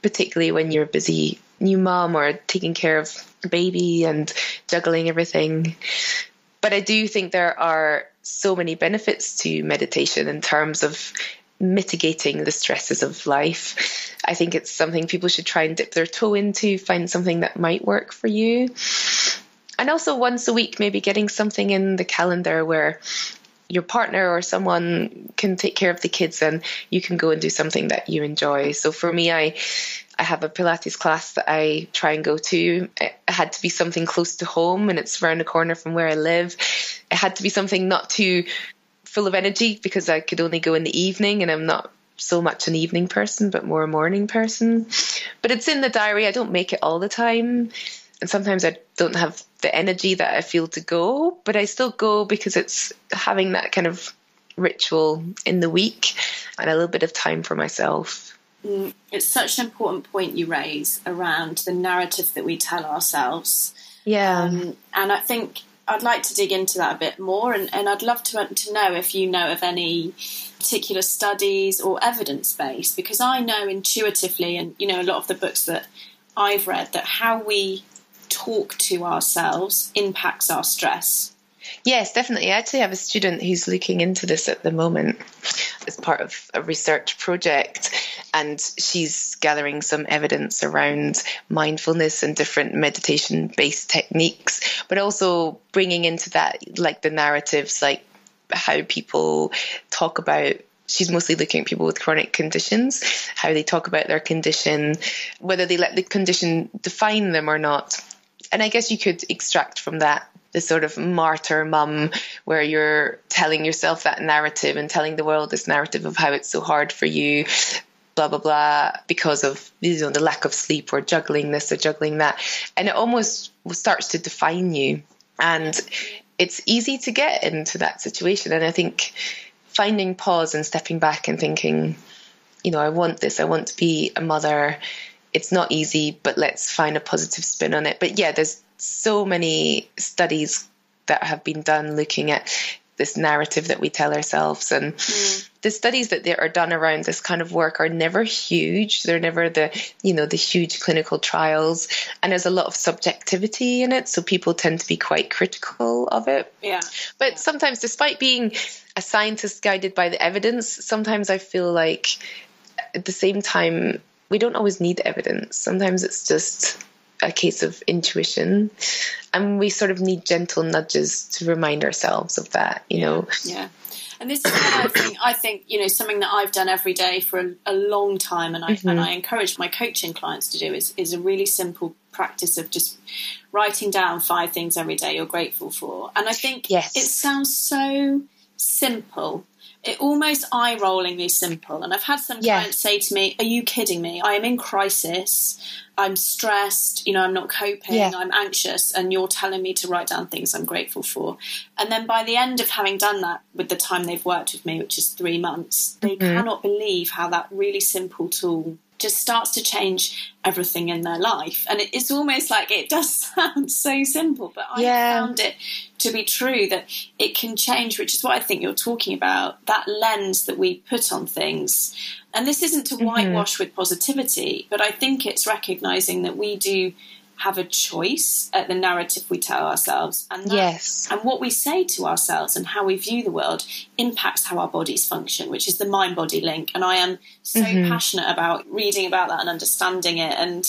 Speaker 2: particularly when you're busy new mom or taking care of a baby and juggling everything. But I do think there are so many benefits to meditation in terms of mitigating the stresses of life. I think it's something people should try and dip their toe into, find something that might work for you. And also, once a week, maybe getting something in the calendar where your partner or someone can take care of the kids and you can go and do something that you enjoy. So for me, I I have a Pilates class that I try and go to. It had to be something close to home and it's around the corner from where I live. It had to be something not too full of energy because I could only go in the evening and I'm not so much an evening person but more a morning person. But it's in the diary. I don't make it all the time. And sometimes I don't have the energy that I feel to go, but I still go because it's having that kind of ritual in the week and a little bit of time for myself.
Speaker 3: Mm, it's such an important point you raise around the narrative that we tell ourselves.
Speaker 2: Yeah. Um,
Speaker 3: and I think I'd like to dig into that a bit more, and, and I'd love to, to know if you know of any particular studies or evidence base, because I know intuitively, and you know, a lot of the books that I've read, that how we talk to ourselves impacts our stress.
Speaker 2: Yes, definitely. I actually have a student who's looking into this at the moment as part of a research project, and she's gathering some evidence around mindfulness and different meditation based techniques, but also bringing into that like the narratives, like how people talk about she's mostly looking at people with chronic conditions, how they talk about their condition, whether they let the condition define them or not. And I guess you could extract from that the sort of martyr mum where you're telling yourself that narrative and telling the world this narrative of how it's so hard for you blah blah blah because of you know the lack of sleep or juggling this or juggling that. And it almost starts to define you. And it's easy to get into that situation. And i think finding pause and stepping back and thinking you know i want this i want to be a mother. It's not easy but let's find a positive spin on it. But yeah there's so many studies that have been done looking at this narrative that we tell ourselves. And mm. The studies that are done around this kind of work are never huge. They're never the you know the huge clinical trials. And there's a lot of subjectivity in it so people tend to be quite critical of it.
Speaker 3: Yeah.
Speaker 2: But
Speaker 3: yeah.
Speaker 2: sometimes despite being a scientist guided by the evidence sometimes i feel like at the same time we don't always need evidence. Sometimes it's just a case of intuition. And we sort of need gentle nudges to remind ourselves of that you know?
Speaker 3: Yeah and this is what I think. I think you know something that I've done every day for a, a long time, and I mm-hmm. and I encourage my coaching clients to do is is a really simple practice of just writing down five things every day you're grateful for. And I think
Speaker 2: yes.
Speaker 3: it sounds so simple, it almost eye rollingly simple. And I've had some yeah. clients say to me, Are you kidding me? I am in crisis. I'm stressed. You know, I'm not coping. Yeah. I'm anxious. And you're telling me to write down things I'm grateful for. And then by the end of having done that with the time they've worked with me, which is three months, they mm-hmm. cannot believe how that really simple tool just starts to change everything in their life. And it's almost like it does sound so simple, but I yeah. found it to be true that it can change, which is what I think you're talking about that lens that we put on things. And this isn't to mm-hmm. whitewash with positivity, but I think it's recognizing that we do have a choice at the narrative we tell ourselves and that,
Speaker 2: yes.
Speaker 3: and what we say to ourselves and how we view the world impacts how our bodies function which is the mind body link. And i am so mm-hmm. passionate about reading about that and understanding it. And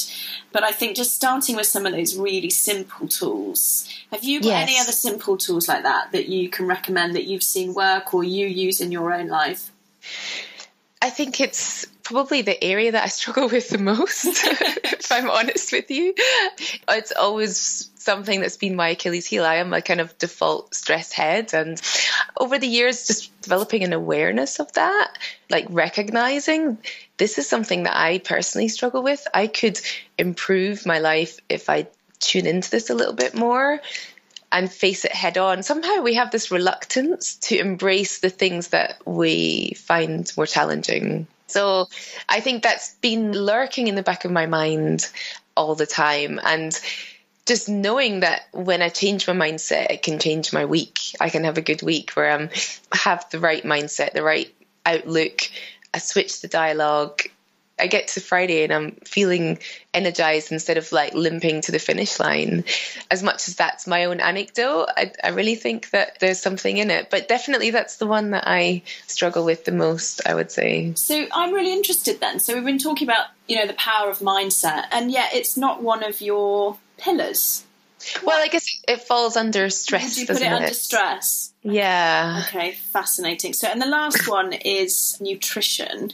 Speaker 3: but i think just starting with some of those really simple tools. Have you got yes. any other simple tools like that that you can recommend that you've seen work or you use in your own life?
Speaker 2: I think it's probably the area that I struggle with the most, if I'm honest with you. It's always something that's been my Achilles heel. I am a kind of default stress head. And over the years, just developing an awareness of that, like recognizing this is something that I personally struggle with. I could improve my life if I tune into this a little bit more and face it head on. Somehow we have this reluctance to embrace the things that we find more challenging. So I think that's been lurking in the back of my mind all the time. And just knowing that when I change my mindset, it can change my week. I can have a good week where I'm have the right mindset, the right outlook. I switch the dialogue. I get to Friday and I'm feeling energized instead of like limping to the finish line. As much as that's my own anecdote, I, I, really think that there's something in it. But definitely that's the one that I struggle with the most, I would say.
Speaker 3: So I'm really interested then. So we've been talking about, you know, the power of mindset, and yet it's not one of your pillars.
Speaker 2: Well, I guess it falls under stress.
Speaker 3: Would you put it,
Speaker 2: it
Speaker 3: under stress?
Speaker 2: Yeah.
Speaker 3: Okay, fascinating. So, and the last one is nutrition.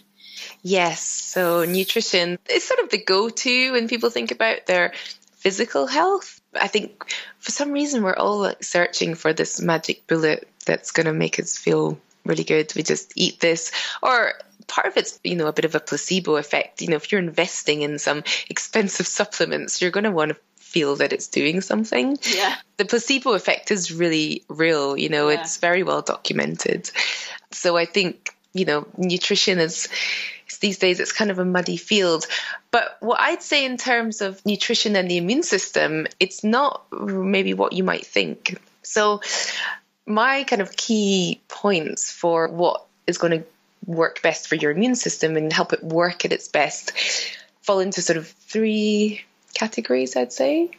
Speaker 2: Yes. So, nutrition is sort of the go to when people think about their physical health. I think for some reason we're all like searching for this magic bullet that's going to make us feel really good. We just eat this, or part of it's you know a bit of a placebo effect. You know, if you're investing in some expensive supplements, you're going to want to feel that it's doing something.
Speaker 3: Yeah.
Speaker 2: The placebo effect is really real, you know, yeah. it's very well documented. So I think, you know, nutrition is these days it's kind of a muddy field. But what I'd say in terms of nutrition and the immune system, it's not maybe what you might think. So my kind of key points for what is going to work best for your immune system and help it work at its best fall into sort of three categories, I'd say.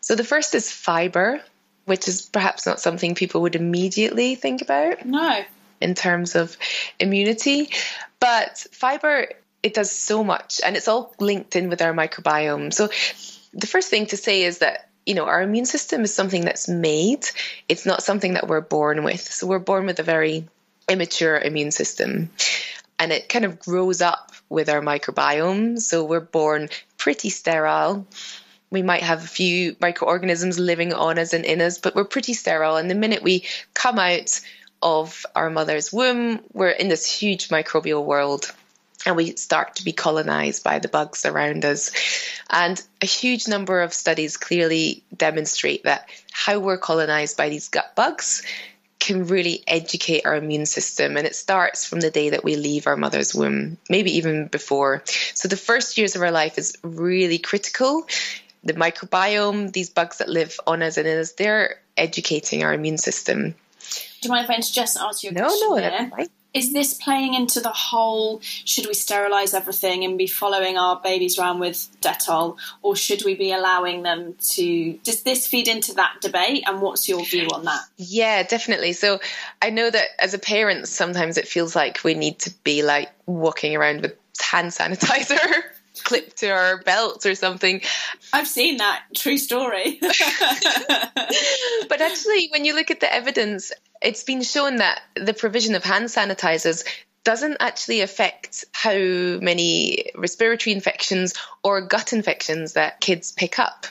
Speaker 2: So the first is fiber, which is perhaps not something people would immediately think about.
Speaker 3: No.
Speaker 2: In terms of immunity. But fiber, it does so much and it's all linked in with our microbiome. So the first thing to say is that you know, our immune system is something that's made. It's not something that we're born with. So we're born with a very immature immune system. And it kind of grows up with our microbiome. So we're born pretty sterile. We might have a few microorganisms living on us and in us, but we're pretty sterile. And the minute we come out of our mother's womb, we're in this huge microbial world and we start to be colonized by the bugs around us. And a huge number of studies clearly demonstrate that how we're colonized by these gut bugs can really educate our immune system. And it starts from the day that we leave our mother's womb, maybe even before. So the first years of our life is really critical. The microbiome, these bugs that live on us and in us, they're educating our immune system.
Speaker 3: Do you mind if I just ask you a
Speaker 2: no,
Speaker 3: question?
Speaker 2: No,
Speaker 3: no, that's fine is this playing into the whole should we sterilize everything and be following our babies around with Dettol, or should we be allowing them to? Does this feed into that debate? And what's your view on that?
Speaker 2: Yeah, definitely. So I know that as a parent, sometimes it feels like we need to be like walking around with hand sanitizer. clipped to our belts or something.
Speaker 3: I've seen that true story. but
Speaker 2: actually, when you look at the evidence, it's been shown that the provision of hand sanitizers doesn't actually affect how many respiratory infections or gut infections that kids pick up.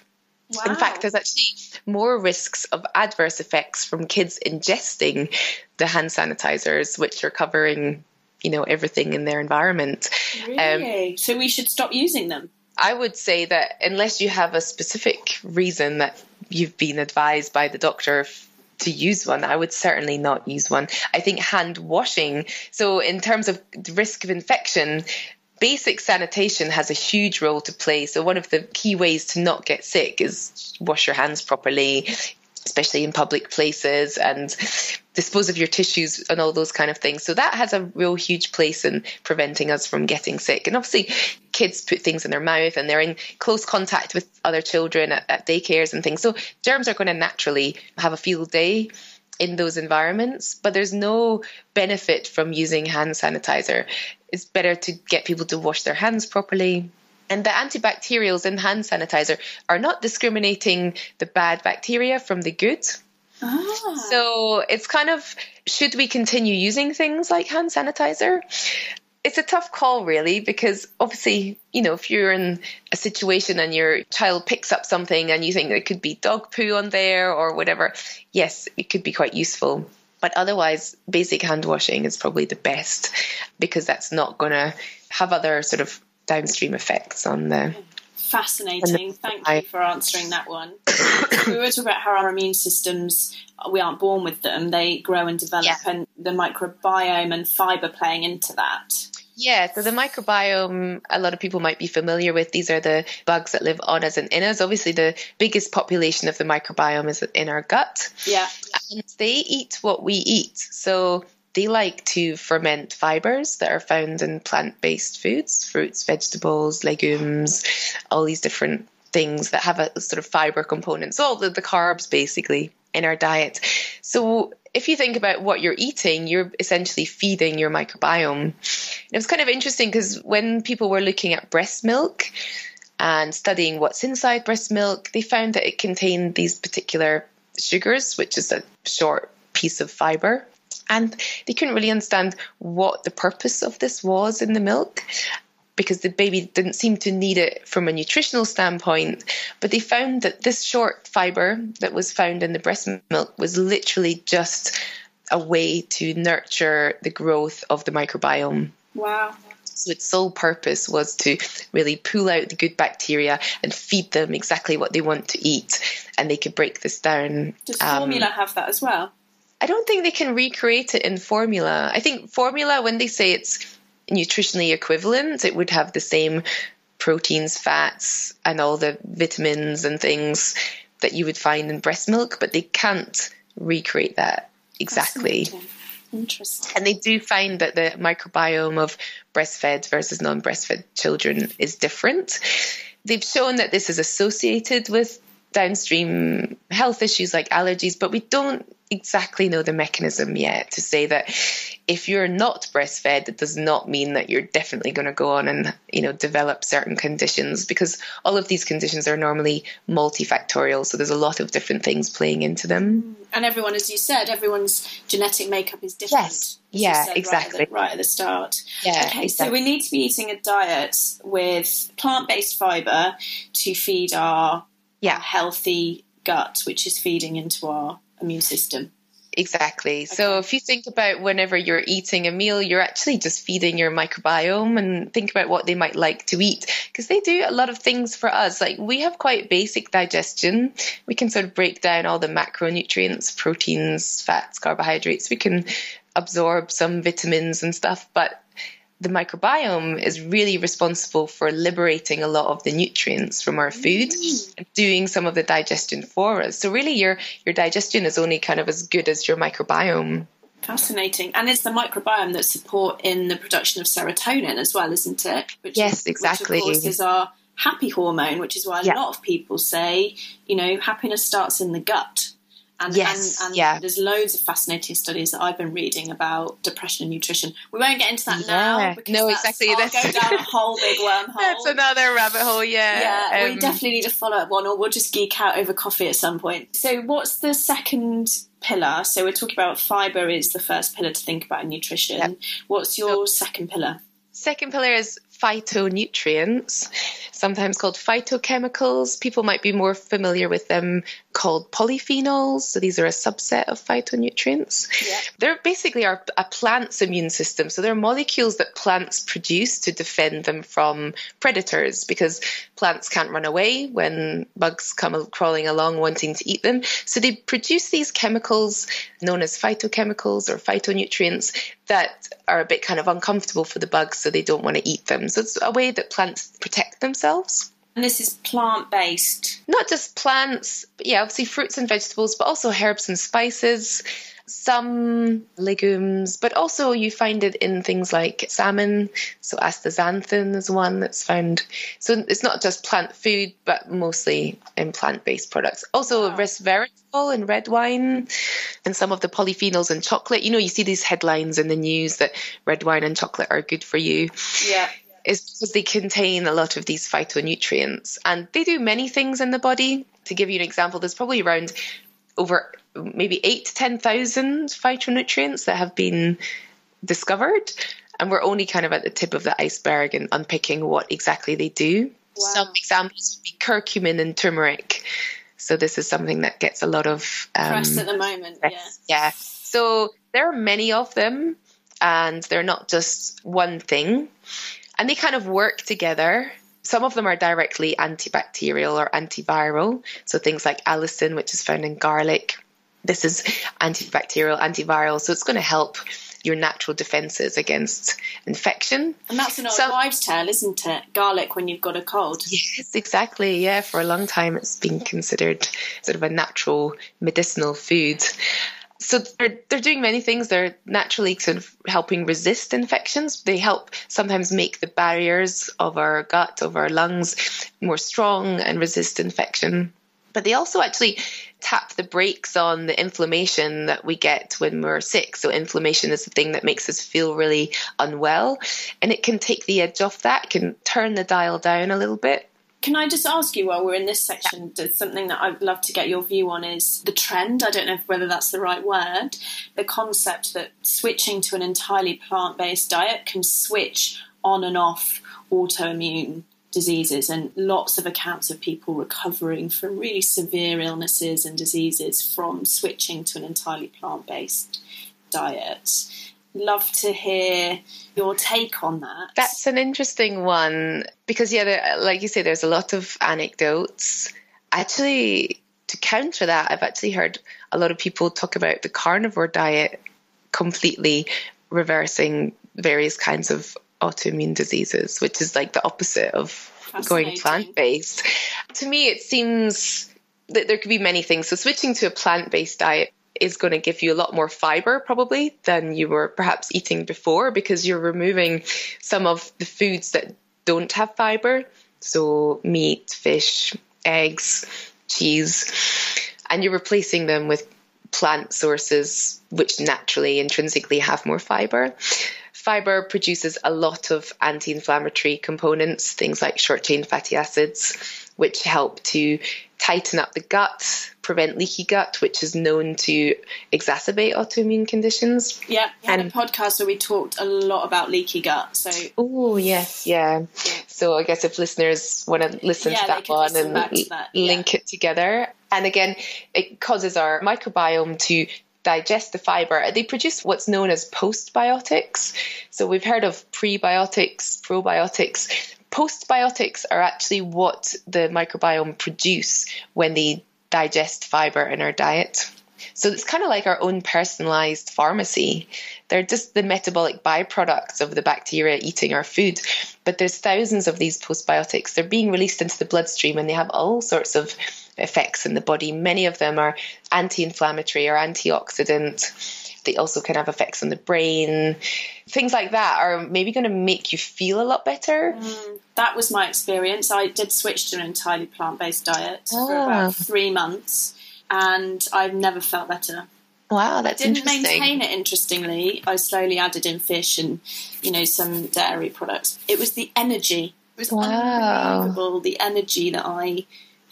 Speaker 2: Wow. In fact, there's actually more risks of adverse effects from kids ingesting the hand sanitizers, which are covering, you know, everything in their environment.
Speaker 3: Really? Um, so we should stop using them?
Speaker 2: I would say that unless you have a specific reason that you've been advised by the doctor to use one. I would certainly not use one. I think hand washing. So, in terms of risk of infection, basic sanitation has a huge role to play. So, one of the key ways to not get sick is wash your hands properly, especially in public places, and dispose of your tissues and all those kind of things. So that has a real huge place in preventing us from getting sick. And obviously, kids put things in their mouth and they're in close contact with other children at, at daycares and things. So germs are going to naturally have a field day in those environments, but there's no benefit from using hand sanitizer. It's better to get people to wash their hands properly. And the antibacterials in hand sanitizer are not discriminating the bad bacteria from the good.
Speaker 3: Ah.
Speaker 2: So it's kind of should we continue using things like hand sanitizer? It's a tough call, really, because obviously, you know, if you're in a situation and your child picks up something and you think there could be dog poo on there or whatever, yes, it could be quite useful. But otherwise, basic hand washing is probably the best because that's not going to have other sort of downstream effects on the
Speaker 3: Fascinating. Thank you for answering that one. we were talking about how our immune systems, we aren't born with them, they grow and develop, yeah. and the microbiome and fibre playing into that.
Speaker 2: Yeah, so the microbiome, a lot of people might be familiar with. These are the bugs that live on us and in us. Obviously, the biggest population of the microbiome is in our gut.
Speaker 3: Yeah.
Speaker 2: And they eat what we eat. So they like to ferment fibers that are found in plant based foods, fruits, vegetables, legumes, all these different things that have a sort of fiber component. So all the, the carbs basically in our diet. So if you think about what you're eating, you're essentially feeding your microbiome. it was kind of interesting because when people were looking at breast milk and studying what's inside breast milk, they found that it contained these particular sugars, which is a short piece of fiber. And they couldn't really understand what the purpose of this was in the milk because the baby didn't seem to need it from a nutritional standpoint. But they found that this short fiber that was found in the breast milk was literally just a way to nurture the growth of the microbiome.
Speaker 3: Wow.
Speaker 2: So its sole purpose was to really pull out the good bacteria and feed them exactly what they want to eat. And they could break this down.
Speaker 3: Does formula um, have that as well?
Speaker 2: I don't think they can recreate it in formula. I think formula, when they say it's nutritionally equivalent. It would have the same proteins, fats, and all the vitamins and things that you would find in breast milk, but they can't recreate that exactly.
Speaker 3: Interesting.
Speaker 2: And they do find that the microbiome of breastfed versus non breastfed children is different. They've shown that this is associated with downstream health issues like allergies, but we don't exactly know the mechanism yet to say that if you're not breastfed, it does not mean that you're definitely going to go on and you know develop certain conditions because all of these conditions are normally multifactorial. So there's a lot of different things playing into them.
Speaker 3: Mm. And everyone, as you said, everyone's genetic makeup is different.
Speaker 2: Yes. Yeah, exactly.
Speaker 3: Right at, the, right at, the, start.
Speaker 2: Yeah.
Speaker 3: Okay,
Speaker 2: exactly.
Speaker 3: so we need to be eating a diet with plant-based fiber to feed our
Speaker 2: yeah.
Speaker 3: healthy gut, which is feeding into our immune system.
Speaker 2: Exactly. Okay. So if you think about whenever you're eating a meal, you're actually just feeding your microbiome and think about what they might like to eat because they do a lot of things for us. Like we have quite basic digestion. We can sort of break down all the macronutrients, proteins, fats, carbohydrates. We can absorb some vitamins and stuff, but the microbiome is really responsible for liberating a lot of the nutrients from our food mm. and doing some of the digestion for us. So really your your digestion is only kind of as good as your microbiome.
Speaker 3: Fascinating. And it's the microbiome that support in the production of serotonin as well, isn't it?
Speaker 2: Which yes, exactly.
Speaker 3: Which of course is our happy hormone, which is why a yeah. lot of people say, you know, happiness starts in the gut. And,
Speaker 2: yes,
Speaker 3: and, and
Speaker 2: yeah.
Speaker 3: there's loads of fascinating studies that I've been reading about depression and nutrition. We won't get into that yeah. now because no, exactly. That's, go down a whole big wormhole.
Speaker 2: That's another rabbit hole. Yeah,
Speaker 3: yeah. Um, we definitely need to follow up one, or we'll just geek out over coffee at some point. So, what's the second pillar? So, we're talking about fiber is the first pillar to think about in nutrition. Yep. What's your so, second pillar?
Speaker 2: Second pillar is phytonutrients, sometimes called phytochemicals. People might be more familiar with them called polyphenols. So these are a subset of phytonutrients. Yeah. They're basically our, a plant's immune system. So they're molecules that plants produce to defend them from predators because plants can't run away when bugs come crawling along wanting to eat them. So they produce these chemicals known as phytochemicals or phytonutrients that are a bit kind of uncomfortable for the bugs, so they don't want to eat them. So it's a way that plants protect themselves.
Speaker 3: And this is plant based?
Speaker 2: Not just plants, but yeah, obviously fruits and vegetables, but also herbs and spices, some legumes, but also you find it in things like salmon. So astaxanthin is one that's found. So it's not just plant food, but mostly in plant based products. Also wow. resveratrol in red wine and some of the polyphenols in chocolate. You know, you see these headlines in the news that red wine and chocolate are good for you.
Speaker 3: Yeah
Speaker 2: is because they contain a lot of these phytonutrients and they do many things in the body. To give you an example, there's probably around over maybe eight to 10,000 phytonutrients that have been discovered. And we're only kind of at the tip of the iceberg and unpicking what exactly they do. Wow. Some examples would be curcumin and turmeric. So this is something that gets a lot of
Speaker 3: um, press at the moment. Yeah.
Speaker 2: yeah. So there are many of them, and they're not just one thing and they kind of work together. Some of them are directly antibacterial or antiviral. So things like allicin, which is found in garlic. This is antibacterial, antiviral. So it's going to help your natural defenses against infection.
Speaker 3: And that's an old so, wives' tale, isn't it? Garlic when you've got a cold.
Speaker 2: Yes, exactly. Yeah, for a long time it's been considered sort of a natural medicinal food so they're they're doing many things. They're naturally sort of helping resist infections. They help sometimes make the barriers of our gut, of our lungs, more strong and resist infection. But they also actually tap the brakes on the inflammation that we get when we're sick. So inflammation is the thing that makes us feel really unwell, and it can take the edge off that. Can turn the dial down a little bit.
Speaker 3: Can I just ask you while we're in this section, something that I'd love to get your view on is the trend. I don't know whether that's the right word. The concept that switching to an entirely plant based diet can switch on and off autoimmune diseases, and lots of accounts of people recovering from really severe illnesses and diseases from switching to an entirely plant based diet love to hear your take on that.
Speaker 2: That's an interesting one because, yeah, there, like you say, there's a lot of anecdotes. Actually, to counter that, I've actually heard a lot of people talk about the carnivore diet completely reversing various kinds of autoimmune diseases, which is like the opposite of going plant based. To me, it seems that there could be many things. So, switching to a plant based diet is going to give you a lot more fiber probably than you were perhaps eating before because you're removing some of the foods that don't have fiber. So, meat, fish, eggs, cheese, and you're replacing them with plant sources which naturally intrinsically have more fiber. Fiber produces a lot of anti inflammatory components, things like short chain fatty acids, which help to tighten up the gut, prevent leaky gut, which is known to exacerbate autoimmune conditions.
Speaker 3: Yeah, we had and, a podcast where we talked a lot about leaky gut. So
Speaker 2: oh yes, yeah. So I guess if listeners want to listen yeah, to that one and that. link yeah. it together, and again, it causes our microbiome to digest the fiber, they produce what's known as postbiotics. So we've heard of prebiotics, probiotics. Postbiotics are actually what the microbiome produce when they digest fiber in our diet. So it's kind of like our own personalized pharmacy. They're just the metabolic byproducts of the bacteria eating our food. But there's thousands of these postbiotics. They're being released into the bloodstream and they have all sorts of effects in the body. Many of them are anti inflammatory or antioxidant. They also can have effects on the brain. Things like that are maybe going to make you feel a lot better.
Speaker 3: Mm, that was my experience. I did switch to an entirely plant based diet ah. for about three months and I've never felt better.
Speaker 2: Wow, that's
Speaker 3: I didn't
Speaker 2: interesting.
Speaker 3: maintain it. Interestingly, I slowly added in fish and you know some dairy products. It was the energy. It was wow. unbelievable. The energy that I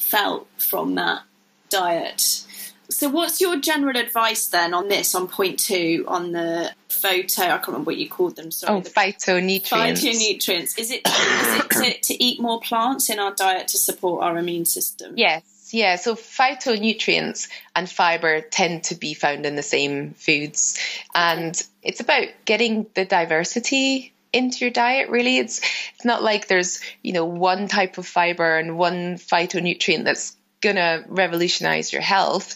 Speaker 3: felt from that diet. So, what's your general advice then on this, on point two, on the photo? I can't remember what you called them. Sorry,
Speaker 2: oh, the phytonutrients.
Speaker 3: Phytonutrients. Is it, is it to, to eat more plants in our diet to support our immune system?
Speaker 2: Yes. Yeah, so phytonutrients and fiber tend to be found in the same foods. And it's about getting the diversity into your diet really. It's it's not like there's you know one type of fiber and one phytonutrient that's going to revolutionize your health.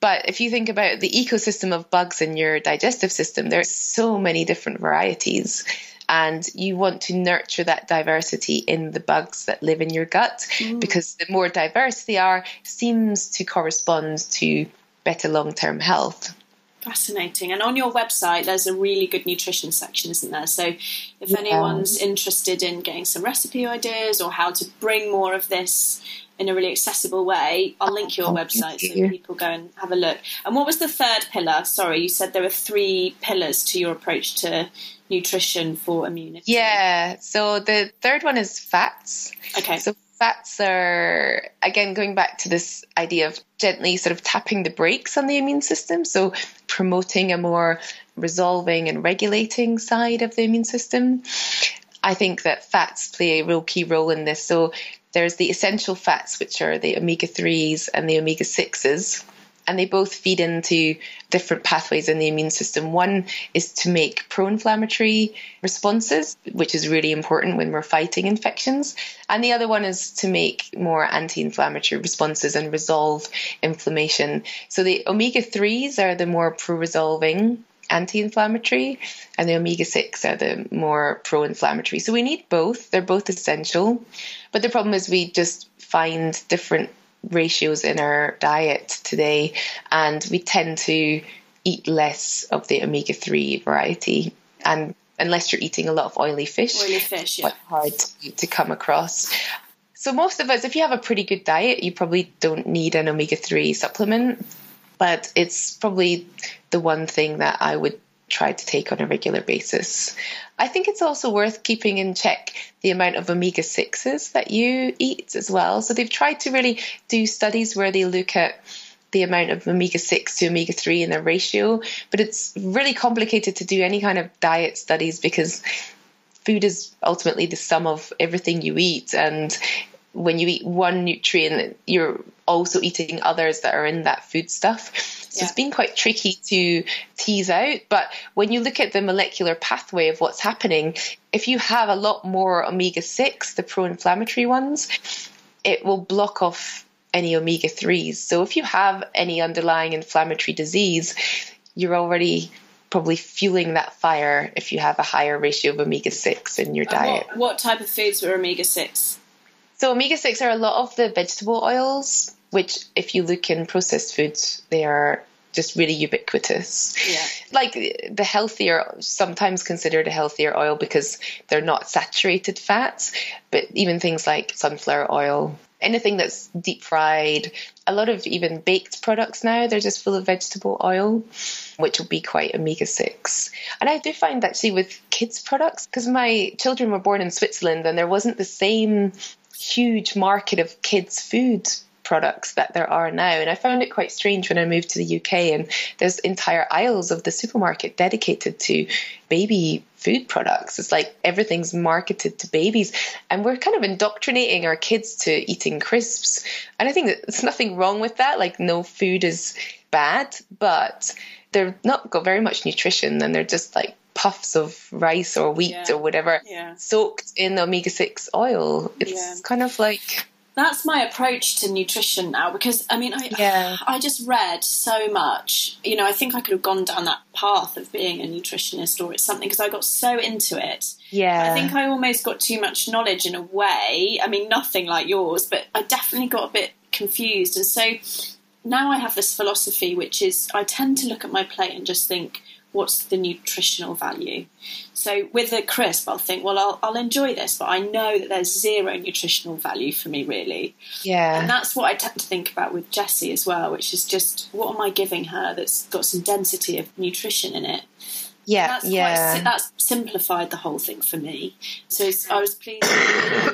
Speaker 2: But if you think about the ecosystem of bugs in your digestive system there are so many different varieties and you want to nurture that diversity in the bugs that live in your gut mm. because the more diverse they are seems to correspond to better long-term health
Speaker 3: Fascinating. And on your website, there's a really good nutrition section, isn't there? So if yeah. anyone's interested in getting some recipe ideas or how to bring more of this in a really accessible way, I'll link your website so people go and have a look. And what was the third pillar? Sorry, you said there were three pillars to your approach to nutrition for immunity.
Speaker 2: Yeah. So the third one is fats.
Speaker 3: Okay.
Speaker 2: So fats are again going back to this idea of gently sort of tapping the brakes on the immune system so promoting a more resolving and regulating side of the immune system. I think that fats play a real key role in this. So there's the essential fats which are the omega-3s and the omega-6s and they both feed into different pathways in the immune system. One is to make pro inflammatory responses, which is really important when we're fighting infections. And the other one is to make more anti inflammatory responses and resolve inflammation. So the omega 3s are the more pro resolving anti-inflammatory and the omega-6 are the more pro-inflammatory so we need both they're both essential but the problem is we just find different ratios in our diet today and we tend to eat less of the omega-3 variety and unless you're eating a lot of oily fish
Speaker 3: oily fish yeah.
Speaker 2: hard to, to come across so most of us if you have a pretty good diet you probably don't need an omega-3 supplement but it's probably the one thing that I would try to take on a regular basis. I think it's also worth keeping in check the amount of omega 6s that you eat as well. So they've tried to really do studies where they look at the amount of omega 6 to omega 3 in the ratio, but it's really complicated to do any kind of diet studies because food is ultimately the sum of everything you eat and when you eat one nutrient, you're also eating others that are in that food stuff. So yeah. it's been quite tricky to tease out. But when you look at the molecular pathway of what's happening, if you have a lot more omega 6, the pro inflammatory ones, it will block off any omega 3s. So if you have any underlying inflammatory disease, you're already probably fueling that fire if you have a higher ratio of omega 6 in your diet.
Speaker 3: What, what type of foods are omega 6?
Speaker 2: So omega six are a lot of the vegetable oils, which if you look in processed foods, they are just really ubiquitous.
Speaker 3: Yeah.
Speaker 2: Like the healthier, sometimes considered a healthier oil because they're not saturated fats, but even things like sunflower oil, anything that's deep fried, a lot of even baked products now, they're just full of vegetable oil, which will be quite omega 6. And I do find actually with kids' products, because my children were born in Switzerland and there wasn't the same huge market of kids' food products that there are now. And I found it quite strange when I moved to the UK and there's entire aisles of the supermarket dedicated to baby food products. It's like everything's marketed to babies. And we're kind of indoctrinating our kids to eating crisps. And I think that there's nothing wrong with that. Like, no food is bad, but they're not got very much nutrition and they're just like puffs of rice or wheat
Speaker 3: yeah.
Speaker 2: or whatever
Speaker 3: yeah.
Speaker 2: soaked in omega 6 oil. It's yeah. kind of like.
Speaker 3: That's my approach to nutrition now because I mean I
Speaker 2: yeah.
Speaker 3: I just read so much. You know, I think I could have gone down that path of being a nutritionist or it's something because I got so into it.
Speaker 2: Yeah.
Speaker 3: I think I almost got too much knowledge in a way. I mean, nothing like yours, but I definitely got a bit confused. And so now I have this philosophy which is I tend to look at my plate and just think what's the nutritional value. So with a crisp, I'll think, well, I'll, I'll enjoy this, but I know that there's zero nutritional value for me, really.
Speaker 2: Yeah.
Speaker 3: And that's what I tend to think about with Jessie as well, which is just what am I giving her that's got some density of nutrition in it.
Speaker 2: Yeah,
Speaker 3: that's
Speaker 2: yeah.
Speaker 3: Quite, that's simplified the whole thing for me. So I was pleased,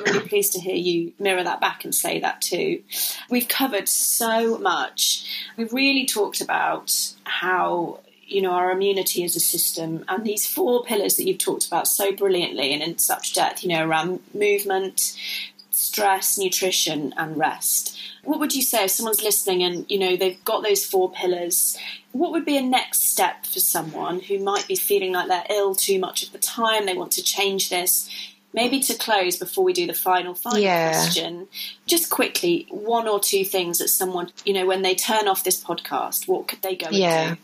Speaker 3: really pleased to hear you mirror that back and say that too. We've covered so much. We've really talked about how you know our immunity as a system and these four pillars that you've talked about so brilliantly and in such depth you know around movement stress nutrition and rest what would you say if someone's listening and you know they've got those four pillars what would be a next step for someone who might be feeling like they're ill too much of the time they want to change this maybe to close before we do the final final
Speaker 2: yeah.
Speaker 3: question just quickly one or two things that someone you know when they turn off this podcast what could they go
Speaker 2: yeah.
Speaker 3: into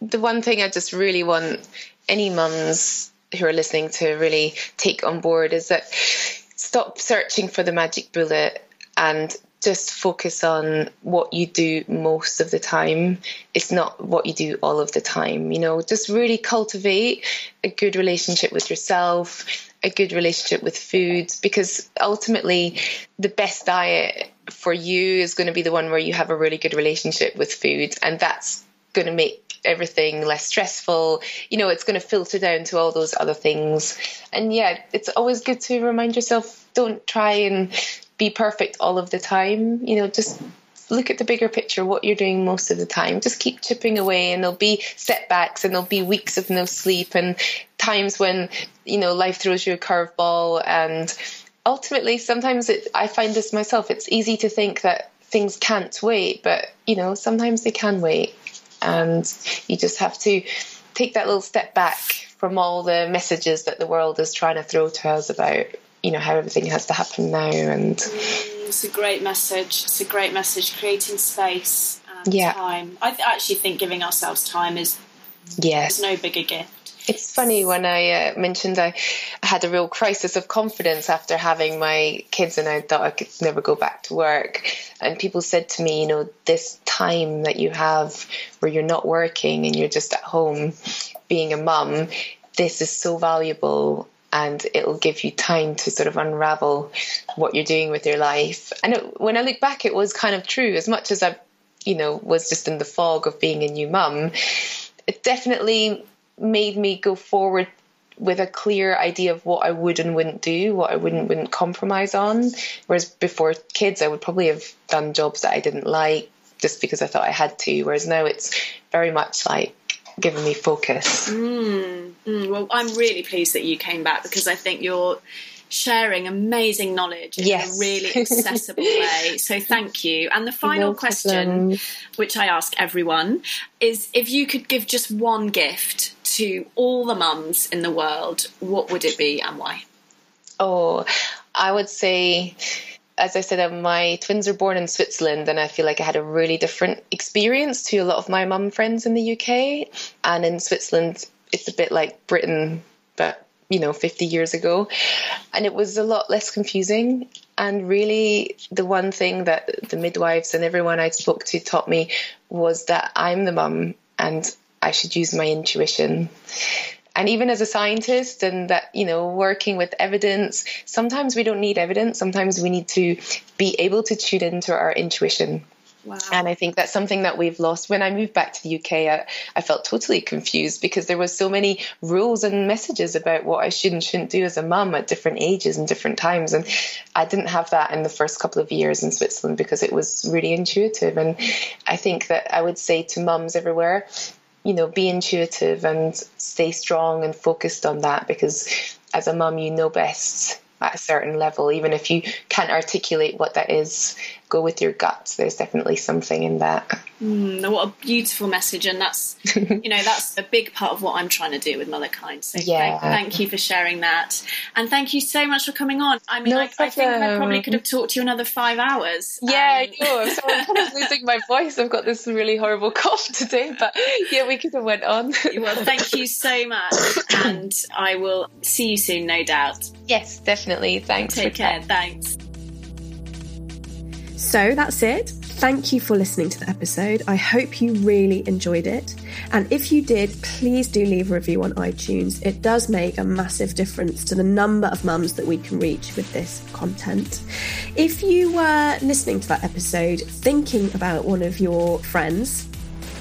Speaker 2: the one thing I just really want any mums who are listening to really take on board is that stop searching for the magic bullet and just focus on what you do most of the time. It's not what you do all of the time. You know, just really cultivate a good relationship with yourself, a good relationship with food, because ultimately, the best diet for you is going to be the one where you have a really good relationship with food. And that's going to make everything less stressful. You know, it's going to filter down to all those other things. And yeah, it's always good to remind yourself don't try and be perfect all of the time. You know, just look at the bigger picture, what you're doing most of the time. Just keep chipping away, and there'll be setbacks, and there'll be weeks of no sleep, and times when, you know, life throws you a curveball. And ultimately, sometimes it, I find this myself, it's easy to think that things can't wait, but, you know, sometimes they can wait and you just have to take that little step back from all the messages that the world is trying to throw to us about you know how everything has to happen now and
Speaker 3: mm, it's a great message it's a great message creating space and
Speaker 2: yeah.
Speaker 3: time i th- actually think giving ourselves time is
Speaker 2: Yes.
Speaker 3: There's no bigger gift.
Speaker 2: It's funny when I uh, mentioned I had a real crisis of confidence after having my kids, and I thought I could never go back to work. And people said to me, you know, this time that you have where you're not working and you're just at home being a mum, this is so valuable and it'll give you time to sort of unravel what you're doing with your life. And it, when I look back, it was kind of true. As much as I, you know, was just in the fog of being a new mum, it definitely made me go forward with a clear idea of what I would and wouldn't do, what I wouldn't wouldn't compromise on. Whereas before kids, I would probably have done jobs that I didn't like just because I thought I had to. Whereas now it's very much like giving me focus.
Speaker 3: Mm, mm, well, I'm really pleased that you came back because I think you're sharing amazing knowledge in
Speaker 2: Yes.
Speaker 3: a really accessible way. So thank you. And the final
Speaker 2: No
Speaker 3: question, which I ask everyone, is if you could give just one gift to all the mums in the world, what would it be and why?
Speaker 2: Oh, I would say, as I said, uh, my twins are born in Switzerland, and I feel like I had a really different experience to a lot of my mum friends in the UK. And in Switzerland, it's a bit like Britain, but you know, 50 years ago. And it was a lot less confusing. And really, the one thing that the midwives and everyone I spoke to taught me was that I'm the mum and I should use my intuition and even as a scientist and that you know working with evidence sometimes we don't need evidence sometimes we need to be able to tune into our intuition
Speaker 3: Wow.
Speaker 2: and i think that's something that we've lost when i moved back to the uk I, I felt totally confused because there was so many rules and messages about what i should and shouldn't do as a mum at different ages and different times and i didn't have that in the first couple of years in switzerland because it was really intuitive and i think that i would say to mums everywhere you know, be intuitive and stay strong and focused on that because as a mum, you know best at a certain level. Even if you can't articulate what that is, go with your guts. There's definitely something in that.
Speaker 3: Mm, what a beautiful message, and that's you know that's a big part of what I'm trying to do with Motherkind. So
Speaker 2: Yeah.
Speaker 3: thank, thank you for sharing that, and thank you so much for coming on. I mean,
Speaker 2: No
Speaker 3: I, I think I probably could have talked to you another five hours.
Speaker 2: Yeah,
Speaker 3: Um,
Speaker 2: I know. I'm I'm kind of losing my voice. I've got this really horrible cough today, but yeah, we could have went on.
Speaker 3: well, thank you so much, and I will see you soon, no doubt.
Speaker 2: yes, definitely. Thanks.
Speaker 3: Take
Speaker 2: for
Speaker 3: care. Thanks.
Speaker 1: So that's it. Thank you for listening to the episode. I hope you really enjoyed it. And if you did, please do leave a review on iTunes. It does make a massive difference to the number of mums that we can reach with this content. If you were listening to that episode thinking about one of your friends,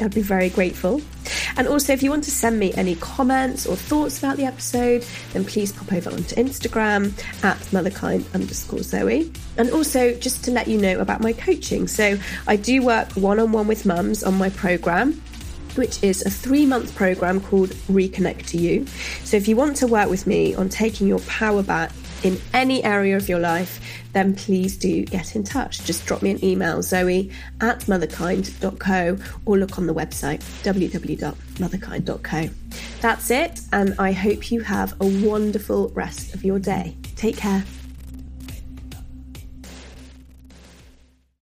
Speaker 1: I'd be very grateful. And also, if you want to send me any comments or thoughts about the episode, then please pop over onto Instagram at motherkind underscore Zoe. And also, just to let you know about my coaching. So, I do work one on one with mums on my program which is a three month program called Reconnect to You. So, if you want to work with me on taking your power back in any area of your life, then please do get in touch. Just drop me an email, zoe at motherkind.co, or look on the website, www.motherkind.co. That's it, and I hope you have a wonderful rest of your day. Take care.